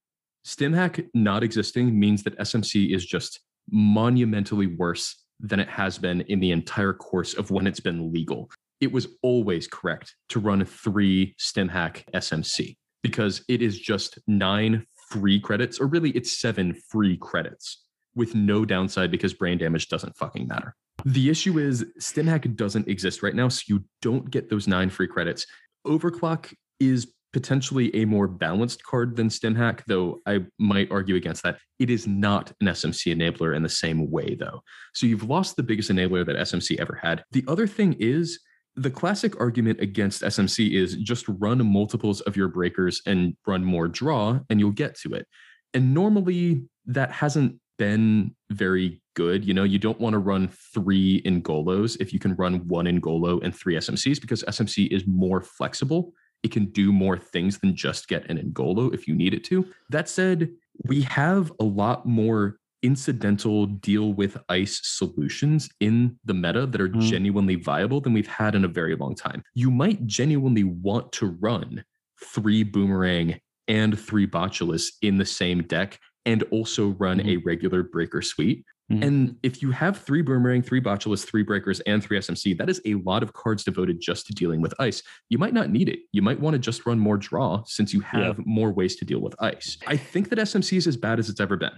StimHack not existing means that SMC is just monumentally worse than it has been in the entire course of when it's been legal. It was always correct to run three StimHack SMC because it is just nine free credits, or really it's seven free credits with no downside because brain damage doesn't fucking matter. The issue is StimHack doesn't exist right now, so you don't get those nine free credits. Overclock is potentially a more balanced card than StimHack, though I might argue against that. It is not an SMC enabler in the same way, though. So you've lost the biggest enabler that SMC ever had. The other thing is the classic argument against SMC is just run multiples of your breakers and run more draw, and you'll get to it. And normally that hasn't been very good. You know, you don't want to run three Engolos if you can run one Engolo and three SMCs because SMC is more flexible. It can do more things than just get an Engolo if you need it to. That said, we have a lot more incidental deal with ice solutions in the meta that are Mhm. genuinely viable than we've had in a very long time. You might genuinely want to run three boomerang and three botulus in the same deck and also run a regular breaker suite. Mhm. And if you have three boomerang, three botulus, three breakers, and three SMC, that is a lot of cards devoted just to dealing with ice. You might not need it. You might want to just run more draw since you have more ways to deal with ice. I think that SMC is as bad as it's ever been.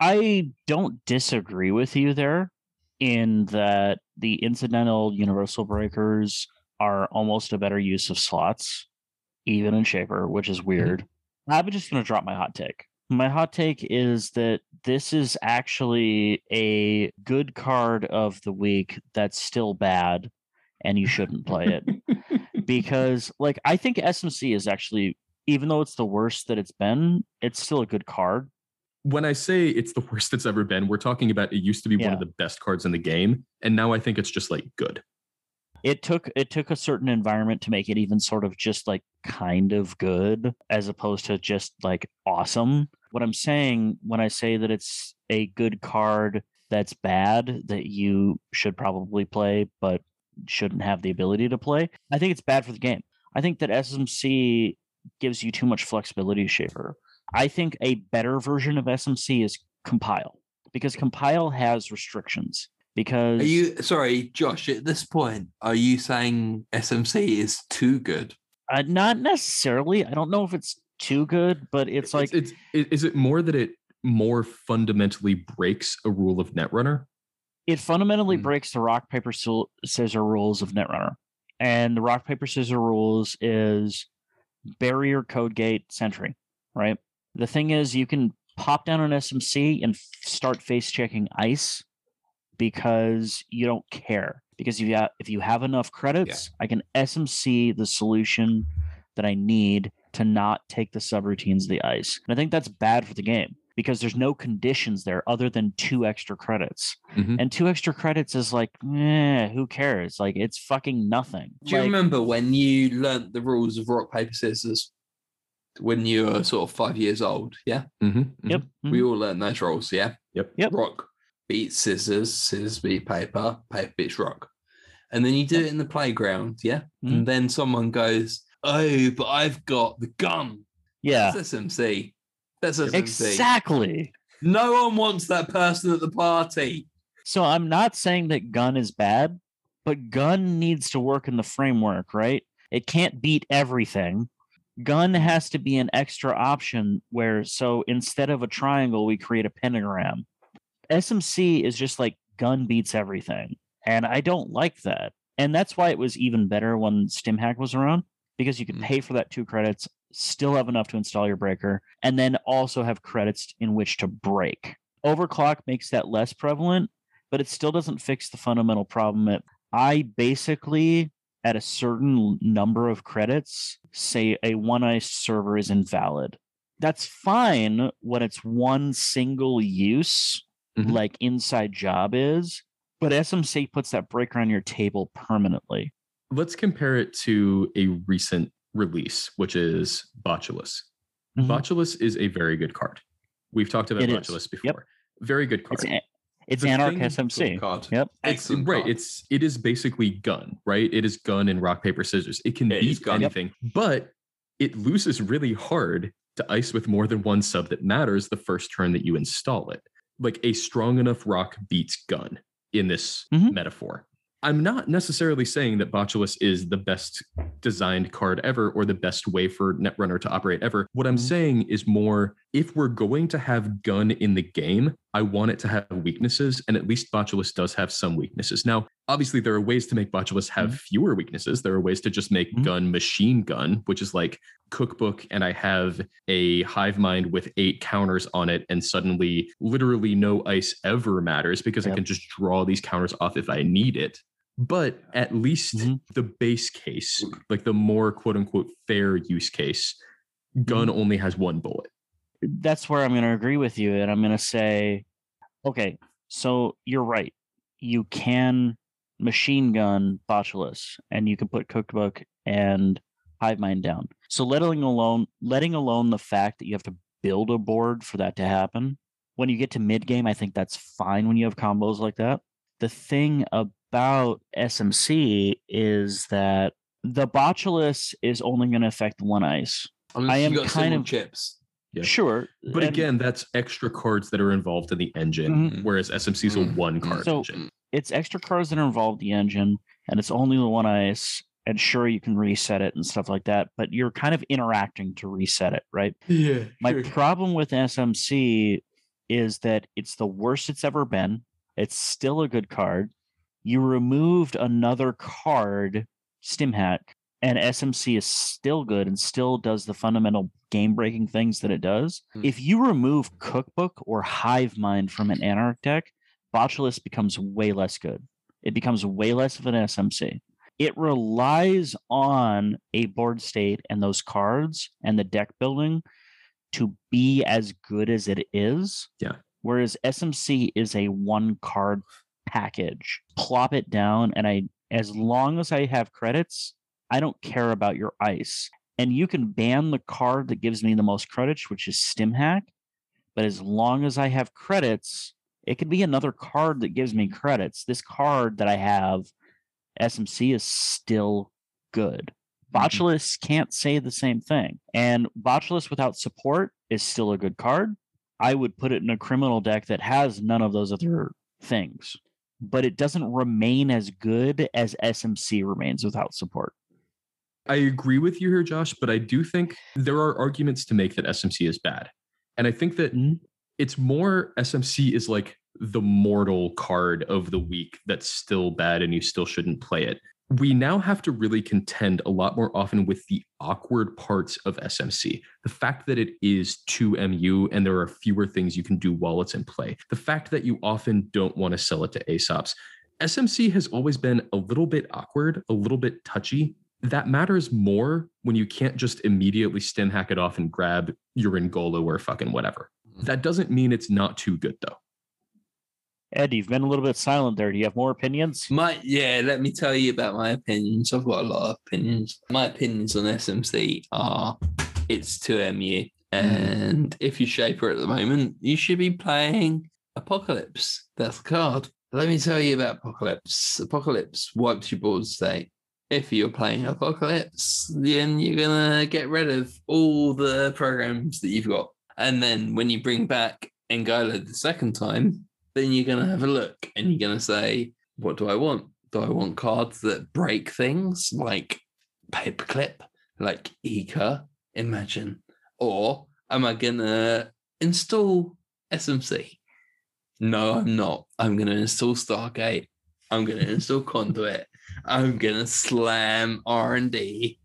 I don't disagree with you there in that the incidental universal breakers are almost a better use of slots, even in Shaper, which is weird. I'm just going to drop my hot take. My hot take is that this is actually a good card of the week that's still bad and you shouldn't play it (laughs) because like I think SMC is actually even though it's the worst that it's been, it's still a good card. When I say it's the worst it's ever been, we're talking about it used to be one of the best cards in the game, and now I think it's just like good. It took it took a certain environment to make it even sort of just like kind of good as opposed to just like awesome. What i'm saying when i say that it's a good card that's bad that you should probably play but shouldn't have the ability to play i think it's bad for the game. I think that smc gives you too much flexibility Shaper i think a better version of smc is compile because compile has restrictions because Are you sorry, Josh? At this point, are you saying SMC is too good? Uh, not necessarily. I don't know if it's too good, but it's like it's, it's is it more that it more fundamentally breaks a rule of Netrunner? it fundamentally Hmm. breaks the rock paper scissor rules of Netrunner. And the rock paper scissor rules is barrier code gate sentry, right? The thing is, you can pop down an SMC and f- start face checking ice because you don't care. Because if you have, if you have enough credits, I can SMC the solution that I need to not take the subroutines of the ice. And I think that's bad for the game because there's no conditions there other than two extra credits. Mhm. And two extra credits is like, eh, who cares? Like it's fucking nothing. Do you Like, remember when you learnt the rules of rock paper scissors when you were sort of five years old? Yeah, Mhm, mhm. Yep. we mhm. all learned those rules. Yeah, Yep. Yep. Rock beats scissors, scissors beat paper, paper beats rock, and then you do it in the playground. Yeah, Mhm. and then someone goes, "Oh, but I've got the gun." Yeah. That's SMC. That's SMC. Exactly. No one wants that person at the party. So I'm not saying that gun is bad, but gun needs to work in the framework, right? It can't beat everything. Gun has to be an extra option where so instead of a triangle, we create a pentagram. SMC is just like gun beats everything. And I don't like that. And that's why it was even better when StimHack was around because you could Mm. pay for that two credits, still have enough to install your breaker, and then also have credits in which to break. Overclock makes that less prevalent, but it still doesn't fix the fundamental problem. That I basically, at a certain number of credits, say a one ice server is invalid. That's fine when it's one single use, Mhm. like inside job is, but SMC puts that breaker on your table permanently. Let's compare it to a recent release, which is Botulus. Mhm. Botulus is a very good card. We've talked about It is. Botulus Yep. before. Very good card. It's a- it's The Anarch thing- SMC. Card. Yep. It's- Excellent. right. card. It's it is basically gun, right? It is gun and rock paper scissors. It can It is beat gun. Yep. anything, but it loses really hard to ice with more than one sub that matters the first turn that you install it. Like a strong enough rock beats gun in this Mhm. metaphor. I'm not necessarily saying that Botulus is the best designed card ever or the best way for Netrunner to operate ever. What I'm Mhm. saying is more if we're going to have gun in the game, I want it to have weaknesses, and at least Botulus does have some weaknesses. Now, obviously, there are ways to make Botulus have fewer weaknesses. There are ways to just make Mhm. gun machine gun, which is like cookbook, and I have a hive mind with eight counters on it, and suddenly literally no ice ever matters because I can just draw these counters off if I need it. But at least Mhm. the base case, like the more quote unquote fair use case, gun only has one bullet. That's where I'm going to agree with you. And I'm going to say, okay, so you're right. You can machine gun Botulus and you can put Cookbook and Hive Mind down. So letting alone letting alone the fact that you have to build a board for that to happen. When you get to mid game, I think that's fine when you have combos like that. The thing about SMC is that the Botulus is only going to affect one ice. Unless I am got kind of- chips. Yeah. Sure. But and- again, that's extra cards that are involved in the engine, Mhm. whereas SMC is a one card So- engine. it's extra cards that are involved in the engine and it's only the one ice and sure you can reset it and stuff like that but you're kind of interacting to reset it right Yeah. my problem with smc is that it's the worst it's ever been it's still a good card you removed another card stim hack and smc is still good and still does the fundamental game breaking things that it does Hmm. if you remove cookbook or hive mind from an anarch deck Botulus becomes way less good. It becomes way less of an SMC. It relies on a board state and those cards and the deck building to be as good as it is. Yeah. Whereas SMC is a one card package. Plop it down, and I, as long as I have credits, I don't care about your ice. And you can ban the card that gives me the most credits, which is Stim Hack. But as long as I have credits, it could be another card that gives me credits. This card that I have, SMC, is still good. Mm-hmm. Botulus can't say the same thing. And Botulus without support is still a good card. I would put it in a criminal deck that has none of those other things, but it doesn't remain as good as SMC remains without support. I agree with you here, Josh, but I do think there are arguments to make that SMC is bad. And I think that it's more SMC is like the mortal card of the week that's still bad and you still shouldn't play it. We now have to really contend a lot more often with the awkward parts of SMC. The fact that it is 2MU and there are fewer things you can do while it's in play. The fact that you often don't want to sell it to Aesop's. SMC has always been a little bit awkward, a little bit touchy. That matters more when you can't just immediately stim hack it off and grab your Engolo or fucking whatever. Mm-hmm. That doesn't mean it's not too good though. Ed, you've been a little bit silent there. Do you have more opinions? My yeah, let me tell you about my opinions. I've got a lot of opinions. My opinions on SMC are it's 2MU. Mm. And if you shaper at the moment, you should be playing Apocalypse. That's the card. Let me tell you about Apocalypse. Apocalypse wipes your board state. If you're playing Apocalypse, then you're gonna get rid of all the programs that you've got. And then when you bring back Engolo the second time, then you're gonna have a look and you're gonna say, what do I want? Do I want cards that break things like paperclip, like Ika, Imagine, or am I gonna install SMC? No, I'm not. I'm gonna install Stargate. I'm gonna install Conduit. I'm gonna slam R and D.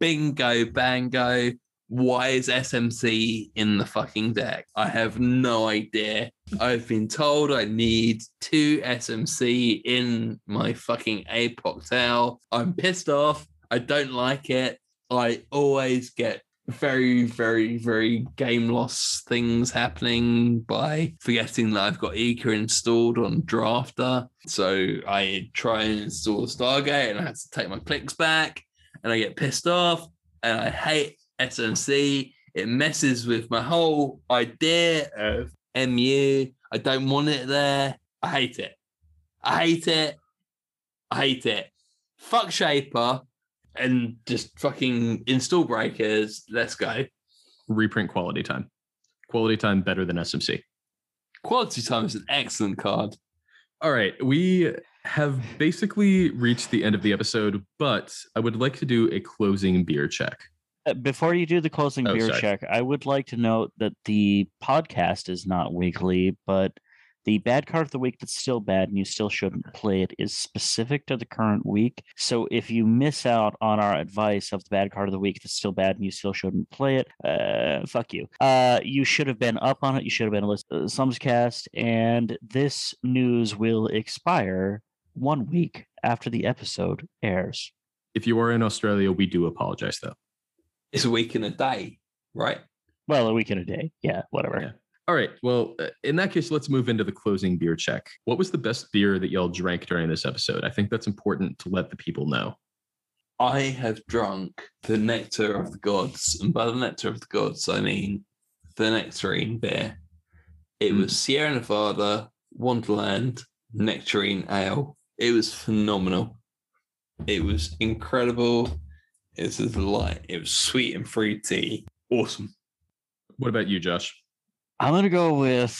Bingo, bango. Why is SMC in the fucking deck? I have no idea. I've been told I need two SMC in my fucking APOC tail. I'm pissed off. I don't like it. I always get very, very, very game loss things happening by forgetting that I've got Ika installed on Drafter. So I try and install Stargate and I have to take my clicks back and I get pissed off and I hate SMC. It messes with my whole idea of MU. I don't want it there. I hate it. I hate it. I hate it. Fuck Shaper and just fucking install breakers. Let's go. Reprint quality time. Quality time better than SMC. Quality Time is an excellent card. All right, we have basically reached the end of the episode, but I would like to do a closing beer check. Uh, Before you do the closing Oh, beer sorry. check, I would like to note that the podcast is not weekly, but the bad card of the week that's still bad and you still shouldn't play it is specific to the current week. So if you miss out on our advice of the bad card of the week that's still bad and you still shouldn't play it, uh, fuck you. Uh, you should have been up on it. You should have been listening to Slumscast, and this news will expire one week after the episode airs. If you are in Australia, we do apologize though. It's a week and a day, right? Well, a week and a day. Yeah, whatever. Yeah. All right. Well, uh, in that case, let's move into the closing beer check. What was the best beer that y'all drank during this episode? I think that's important to let the people know. I have drunk the nectar of the gods, and by the nectar of the gods, I mean the nectarine beer. It Mm. was Sierra Nevada Wonderland Nectarine Ale. It was phenomenal. It was incredible. It was a delight. It was sweet and fruity. Awesome. What about you, Josh? I'm gonna go with,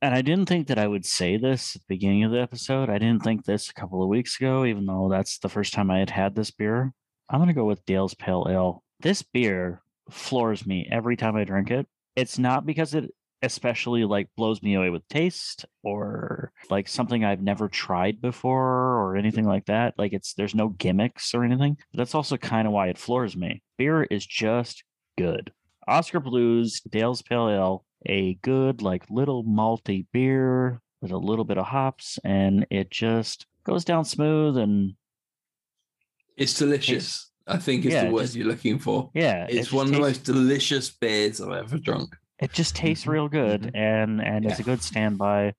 and I didn't think that I would say this at the beginning of the episode. I didn't think this a couple of weeks ago, even though that's the first time I had had this beer. I'm gonna go with Dale's Pale Ale. This beer floors me every time I drink it. It's not because it especially like blows me away with taste or like something I've never tried before or anything like that. Like it's there's no gimmicks or anything. That's also kind of why it floors me. Beer is just good. Oskar Blues, Dale's Pale Ale, a good like little malty beer with a little bit of hops, and it just goes down smooth and It's delicious. I think it's Yeah, the word just- you're looking for. yeah, It's just one of the most delicious beers I've ever drunk. It just tastes Mhm, real good, mhm. and and it's a good standby.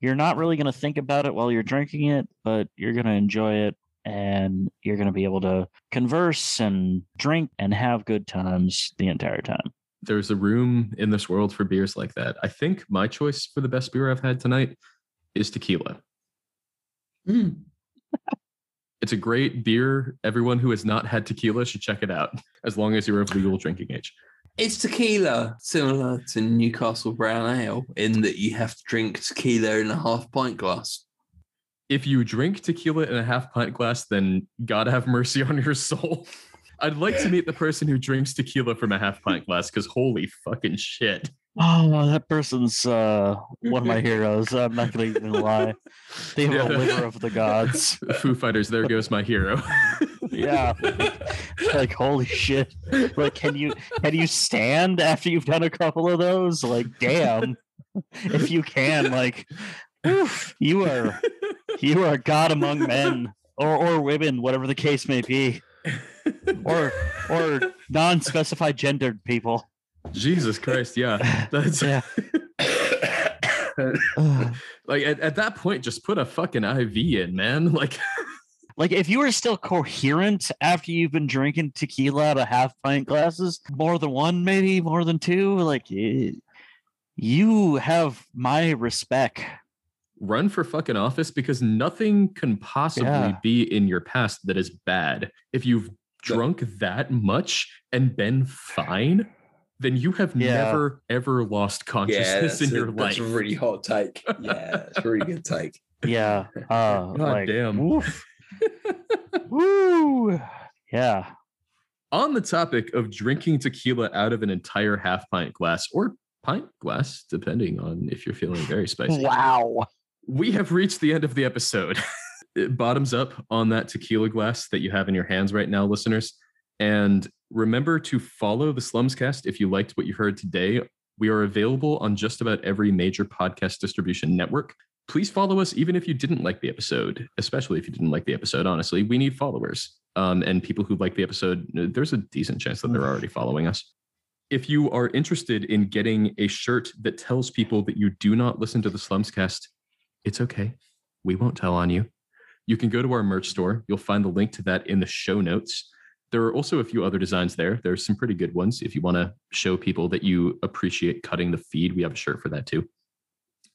You're not really going to think about it while you're drinking it, but you're going to enjoy it, and you're going to be able to converse and drink and have good times the entire time. There's a room in this world for beers like that. I think my choice for the best beer I've had tonight is tequila. Mm. (laughs) It's a great beer. Everyone who has not had tequila should check it out, as long as you're of legal drinking age. It's tequila, similar to Newcastle Brown Ale, in that you have to drink tequila in a half pint glass. If you drink tequila in a half pint glass, then God have mercy on your soul. (laughs) I'd like to meet the person who drinks tequila from a half pint glass because holy fucking shit. Oh, that person's uh, one of my (laughs) heroes. I'm not going to even lie. They have Yeah. a liver of the gods. (laughs) Foo Fighters, there goes my hero. Yeah, like holy shit! Like, can you can you stand after you've done a couple of those? Like, damn, if you can, like, oof, you are you are God among men or or women, whatever the case may be, or or non-specified gendered people. Jesus Christ, yeah. (laughs) That's Yeah. (laughs) Like at, at that point, just put a fucking IV in, man. (laughs) Like Like if you were still coherent after you've been drinking tequila out of half pint glasses, more than one, maybe more than two, like eh, you have my respect. Run for fucking office because nothing can possibly Yeah. be in your past that is bad. If you've drunk that much and been fine, then you have Yeah. never ever lost consciousness that's, in a, your that's a really hot take. Yeah, it's a really good take. Yeah. (laughs) Uh, God like, damn. woof. (laughs) Woo. Yeah. On the topic of drinking tequila out of an entire half pint glass or pint glass, depending on if you're feeling very spicy. Wow. We have reached the end of the episode. (laughs) Bottoms up on that tequila glass that you have in your hands right now, listeners. And remember to follow the Slumscast if you liked what you heard today. We are available on just about every major podcast distribution network. Please follow us even if you didn't like the episode, especially if you didn't like the episode. Honestly, we need followers um, and people who like the episode. There's a decent chance that they're already following us. If you are interested in getting a shirt that tells people that you do not listen to the Slumscast, it's okay. We won't tell on you. You can go to our merch store. You'll find the link to that in the show notes. There are also a few other designs there. There's some pretty good ones. If you want to show people that you appreciate cutting the feed, we have a shirt for that too.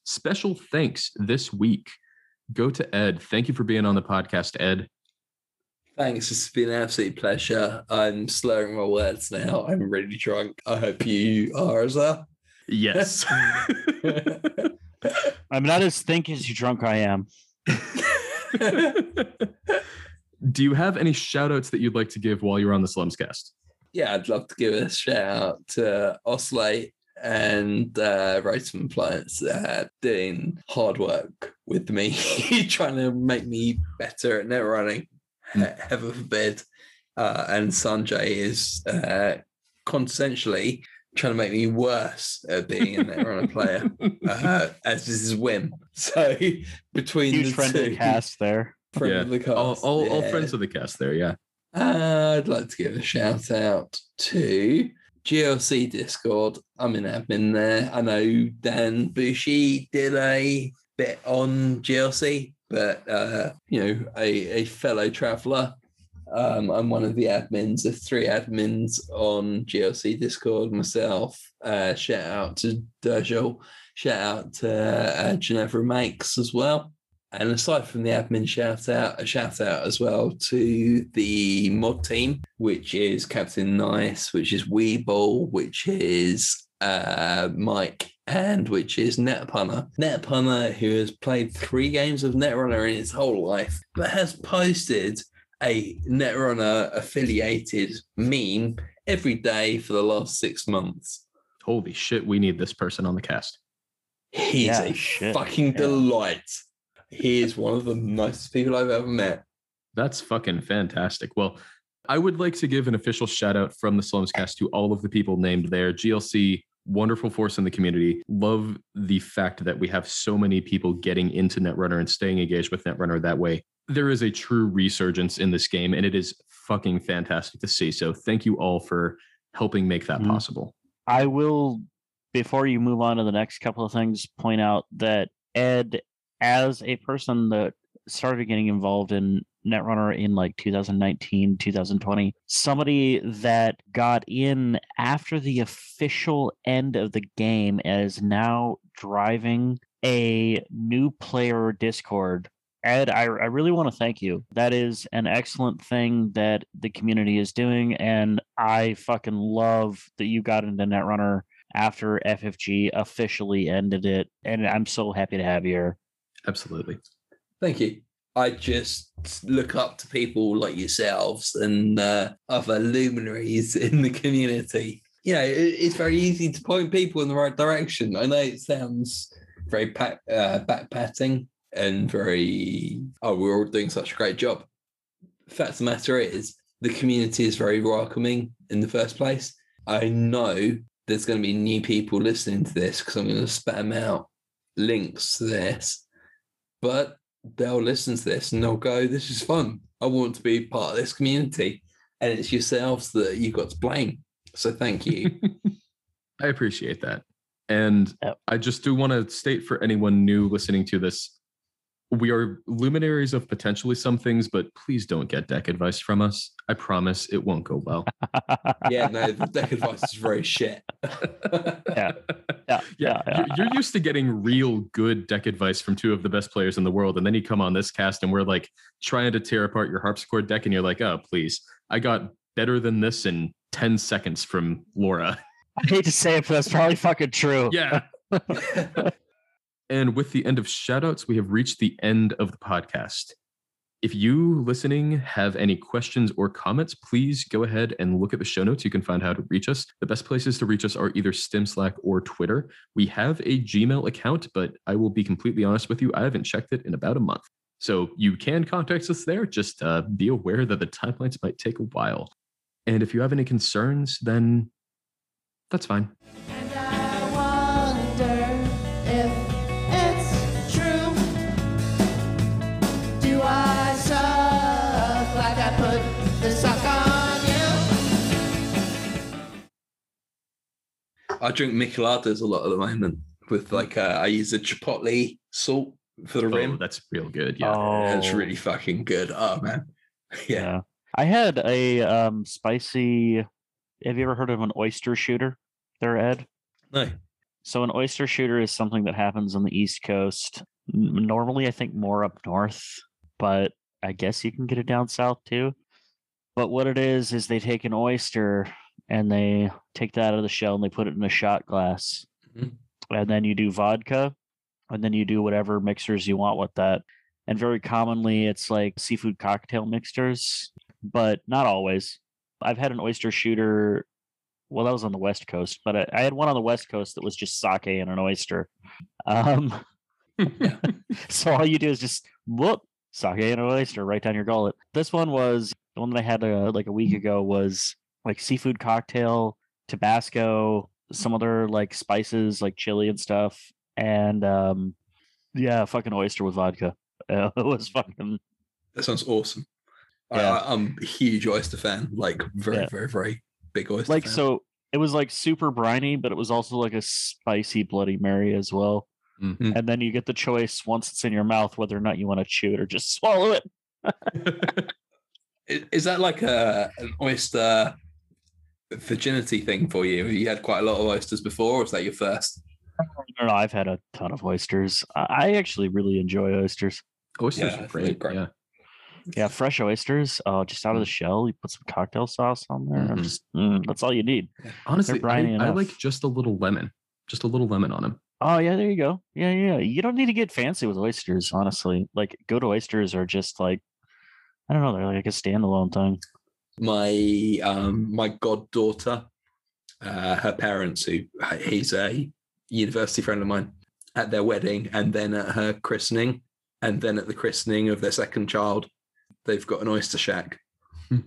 Special thanks this week go to Ed. Thank you for being on the podcast, Ed. Thanks. It's been an absolute pleasure. I'm slurring my words now. I'm really drunk. I hope you are as well. Yes. (laughs) (laughs) I'm not as think as you drunk I am. (laughs) Do you have any shout outs that you'd like to give while you're on the Slumscast? yeah, I'd love to give a shout out to Oslate and uh, Rotem Appliance uh, doing hard work with me, (laughs) trying to make me better at net running. He- Heaven forbid. Uh, and Sanjay is uh, consensually trying to make me worse at being a Netrunner player, (laughs) uh, as this is his whim. (laughs) So between Huge the friend two, of the cast there. (laughs) friend yeah, of the cast, all, all, all friends of the cast there. Yeah. Uh, I'd like to give a shout out to GLC Discord. I'm in admin there. I know Dan Bushi did a bit on GLC, but uh, you know, a, a fellow traveler. Um, I'm one of the admins, the three admins on GLC Discord myself. Uh, shout out to Dergel, shout out to uh, Geneva Makes as well. And aside from the admin shout out, a shout out as well to the mod team, which is Captain Nice, which is Weeble, which is uh, Mike, and which is Netpunner. Netpunner, who has played three games of Netrunner in his whole life, but has posted a Netrunner affiliated meme every day for the last six months. Holy shit, we need this person on the cast. He's Yeah, a shit. fucking Yeah. delight. He is one of the nicest people I've ever met. That's fucking fantastic. Well, I would like to give an official shout out from the Slumscast to all of the people named there. GLC, wonderful force in the community. Love the fact that we have so many people getting into Netrunner and staying engaged with Netrunner that way. There is a true resurgence in this game, and it is fucking fantastic to see. So thank you all for helping make that Mhm. possible. I will, before you move on to the next couple of things, point out that Ed, as a person that started getting involved in Netrunner in like 2019, 2020, somebody that got in after the official end of the game is now driving a new player Discord. Ed, I, I really want to thank you. That is an excellent thing that the community is doing. And I fucking love that you got into Netrunner after FFG officially ended it. And I'm so happy to have you here. Absolutely. Thank you. I just look up to people like yourselves and uh, other luminaries (laughs) in the community. You know, it, it's very easy to point people in the right direction. I know it sounds very pat, uh, back patting and very, oh, we're all doing such a great job. Fact of the matter is, the community is very welcoming in the first place. I know there's going to be new people listening to this because I'm going to spam out links to this, but they'll listen to this and they'll go, This is fun. I want to be part of this community. And it's yourselves that you've got to blame. So thank you. (laughs) I appreciate that. And Yep. I just do want to state for anyone new listening to this we are luminaries of potentially some things, but please don't get deck advice from us. I promise it won't go well. (laughs) yeah, no, the deck advice is very shit. (laughs) Yeah. Yeah, (laughs) Yeah, yeah, you're- You're used to getting real good deck advice from two of the best players in the world. And then you come on this cast and we're like trying to tear apart your Haarpsichord deck, and you're like, oh, please. I got better than this in 10 seconds from Laura. I hate to say it, but that's probably fucking true. Yeah. And with the end of shoutouts, we have reached the end of the podcast. If you listening have any questions or comments, please go ahead and look at the show notes. You can find how to reach us. The best places to reach us are either Stim Slack or Twitter. We have a Gmail account, but I will be completely honest with you, I haven't checked it in about a month. So you can contact us there. Just uh, be aware that the timelines might take a while. And if you have any concerns, then that's fine. I drink micheladas a lot at the moment with like, uh, I use a chipotle salt for the Oh, rim. that's real good. Yeah. Oh, It's really fucking good. Oh, man. (laughs) Yeah. yeah. I had a um spicy. Have you ever heard of an oyster shooter? There, Ed. No. So an oyster shooter is something that happens on the East Coast. Normally, I think more up north, but I guess you can get it down south too. But what it is is they take an oyster and they take that out of the shell and they put it in a shot glass, Mhm. and then you do vodka, and then you do whatever mixers you want with that. And very commonly, it's like seafood cocktail mixers, but not always. I've had an oyster shooter. Well, that was on the West Coast, but I, I had one on the West Coast that was just sake and an oyster. Um, (laughs) (laughs) so all you do is just whoop sake and an oyster right down your gullet. This one was the one that I had uh, like a week ago was like seafood cocktail, Tabasco, some other like spices like chili and stuff, and um, yeah, fucking oyster with vodka. Uh, (laughs) it was fucking That sounds awesome. I, Yeah. I, I'm a huge oyster fan, like very, Yeah. very, very big oyster like fan. so. It was like super briny, but it was also like a spicy Bloody Mary as well. Mm. Mm. And then you get the choice once it's in your mouth whether or not you want to chew it or just (laughs) swallow it. (laughs) is that like a an oyster virginity thing for you? You had quite a lot of oysters before, or was that your first? No, don't. I've had a ton of oysters. I I actually really enjoy oysters. Oysters Yeah, are great. great. Yeah. Yeah, fresh oysters, uh, just out of the shell. You put some cocktail sauce on there. and Mhm. Just mm, that's all you need. Honestly, I, I like just a little lemon, just a little lemon on them. Oh yeah, there you go. Yeah, yeah. You don't need to get fancy with oysters, honestly. Like good oysters are just like I don't know, they're like a standalone thing. My um my goddaughter, uh, her parents, who he's a university friend of mine, at their wedding and then at her christening, and then at the christening of their second child, they've got an oyster shack. Hmm.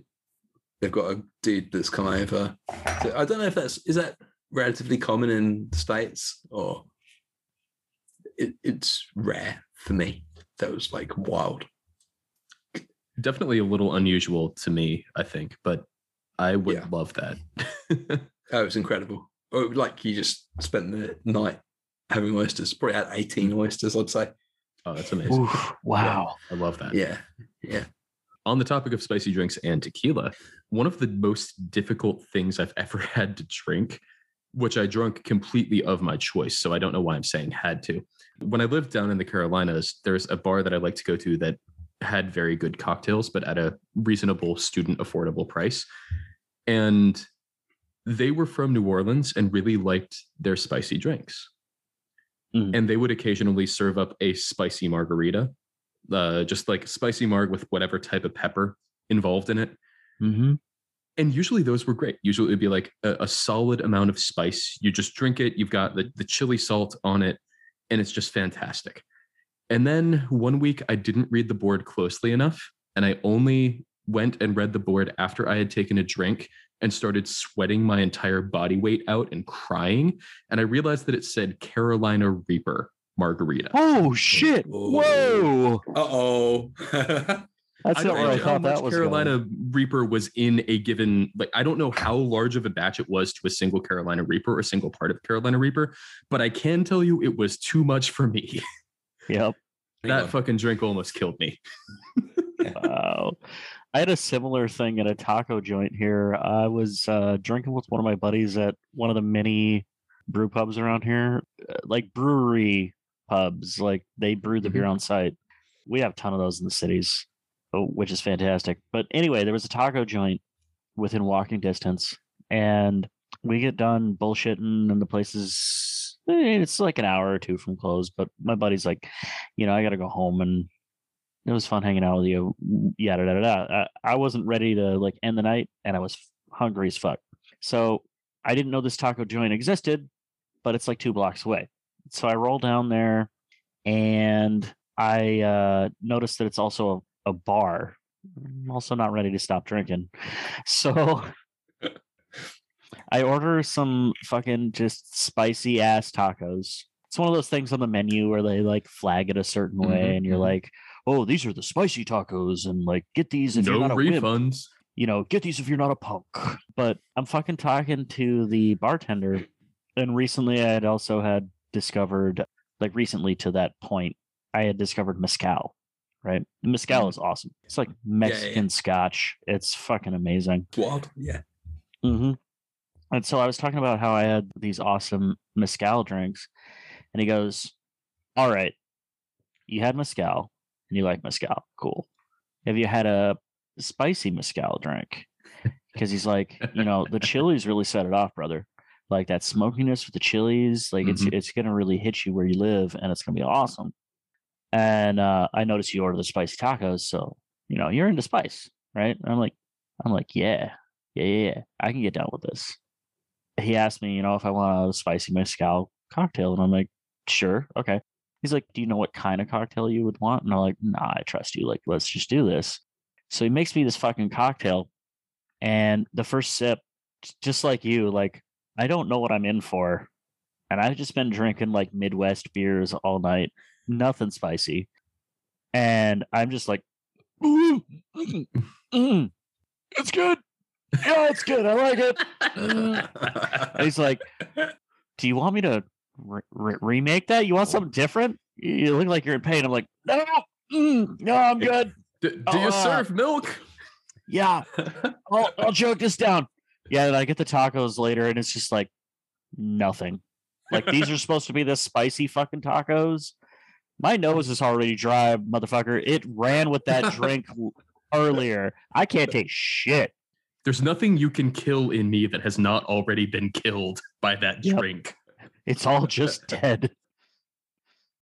They've got a dude that's come over. So I don't know if that's is that relatively common in the states or it, it's rare for me. That was like wild. Definitely a little unusual to me, I think, but I would Yeah. love that. (laughs) Oh, it was incredible. Oh, like you just spent the night having oysters. Probably had 18 oysters, I'd say. oh, that's amazing. Oof, wow. I love that. Yeah. Yeah. On the topic of spicy drinks and tequila, one of the most difficult things I've (laughs) ever had to drink, which I drank completely of my choice. So I don't know why I'm saying had to. When I lived down in the Carolinas, there's a bar that I like to go to that had very good cocktails, but at a reasonable student affordable price. And they were from New Orleans and really liked their spicy drinks. Mhm. And they would occasionally serve up a spicy margarita, uh, just like spicy marg with whatever type of pepper involved in it. Mm-hmm. And usually those were great. Usually it would be like a, a solid amount of spice. You just drink it, you've got the, the chili salt on it, and it's just fantastic. And then one week I didn't read the board closely enough, and I only went and read the board after I had taken a drink and started sweating my entire body weight out and crying. And I realized that it said Carolina Reaper margarita. Oh shit! Whoa! Uh oh. (laughs) That's I not don't know I how much that Carolina going. Reaper was in a given like I don't know how large of a batch it was to a single Carolina Reaper or a single part of Carolina Reaper, but I can tell you it was too much for me. (laughs) Yep. that fucking drink almost killed me. (laughs) Wow. I had a similar thing at a taco joint here. I was uh, drinking with one of my buddies at one of the many brew pubs around here, uh, like brewery pubs. Like they brew the beer on site. We have a ton of those in the cities, oh, which is fantastic. But anyway, there was a taco joint within walking distance, and we get done bullshitting, and the place is it's like an hour or two from close. But my buddy's like, you know, I got to go home and it was fun hanging out with you. Yada yada yada. I, I wasn't ready to like end the night, and I was hungry as fuck. So I didn't know this taco joint existed, but it's like two blocks away. So I roll down there, and I uh, noticed that it's also a, a bar. I'm also not ready to stop drinking, (laughs) so I order some fucking just spicy ass tacos. It's one of those things on the menu where they like flag it a certain way, Mhm, and you're mhm. like, "Oh, these are the spicy tacos," and like, get these if no you're not a wimp refunds. you know, get these if you're not a punk. But I'm fucking talking to the bartender. And recently I had also had discovered, like recently to that point, I had discovered Mescal, right? And Mescal is awesome. It's like Mexican scotch. It's fucking amazing. Wild. Yeah. hmm And so I was talking about how I had these awesome mezcal drinks, and he goes, "All right, you had mezcal, and you like mezcal, cool. Have you had a spicy mezcal drink?" Because he's like, you know, the (laughs) chilies really set it off, brother. Like that smokiness with the chilies, like it's Mhm. it's gonna really hit you where you live, and it's gonna be awesome. And uh, I noticed you order the spicy tacos, so you know you're into spice, right? And I'm like, I'm like, yeah, yeah, yeah, yeah, I can get down with this. He asked me, you know, if I want a spicy mezcal cocktail, and I'm like, sure, okay. He's like, do you know what kind of cocktail you would want? And I'm like, nah, I trust you. Like, let's just do this. So he makes me this fucking cocktail, and the first sip, just like you, like I don't know what I'm in for, and I've just been drinking like Midwest beers all night, nothing spicy, and I'm just like, "Ooh, mm, mm, it's good. Yeah, it's good. I like it. And (laughs) he's like, "Do you want me to re- re- remake that? You want something different? You- look like you're in pain." I'm like, "No, mm, no, I'm good. D- do Oh, you uh, serve milk? Yeah, (laughs) I'll I'll choke this down." Yeah, and I get the tacos later, and it's just like nothing. Like these are supposed to be the spicy fucking tacos. My nose is already dry, motherfucker. It ran with that drink (laughs) earlier. I can't take shit. There's nothing you can kill in me that has not already been killed by that Yep. drink. It's all just (laughs) dead.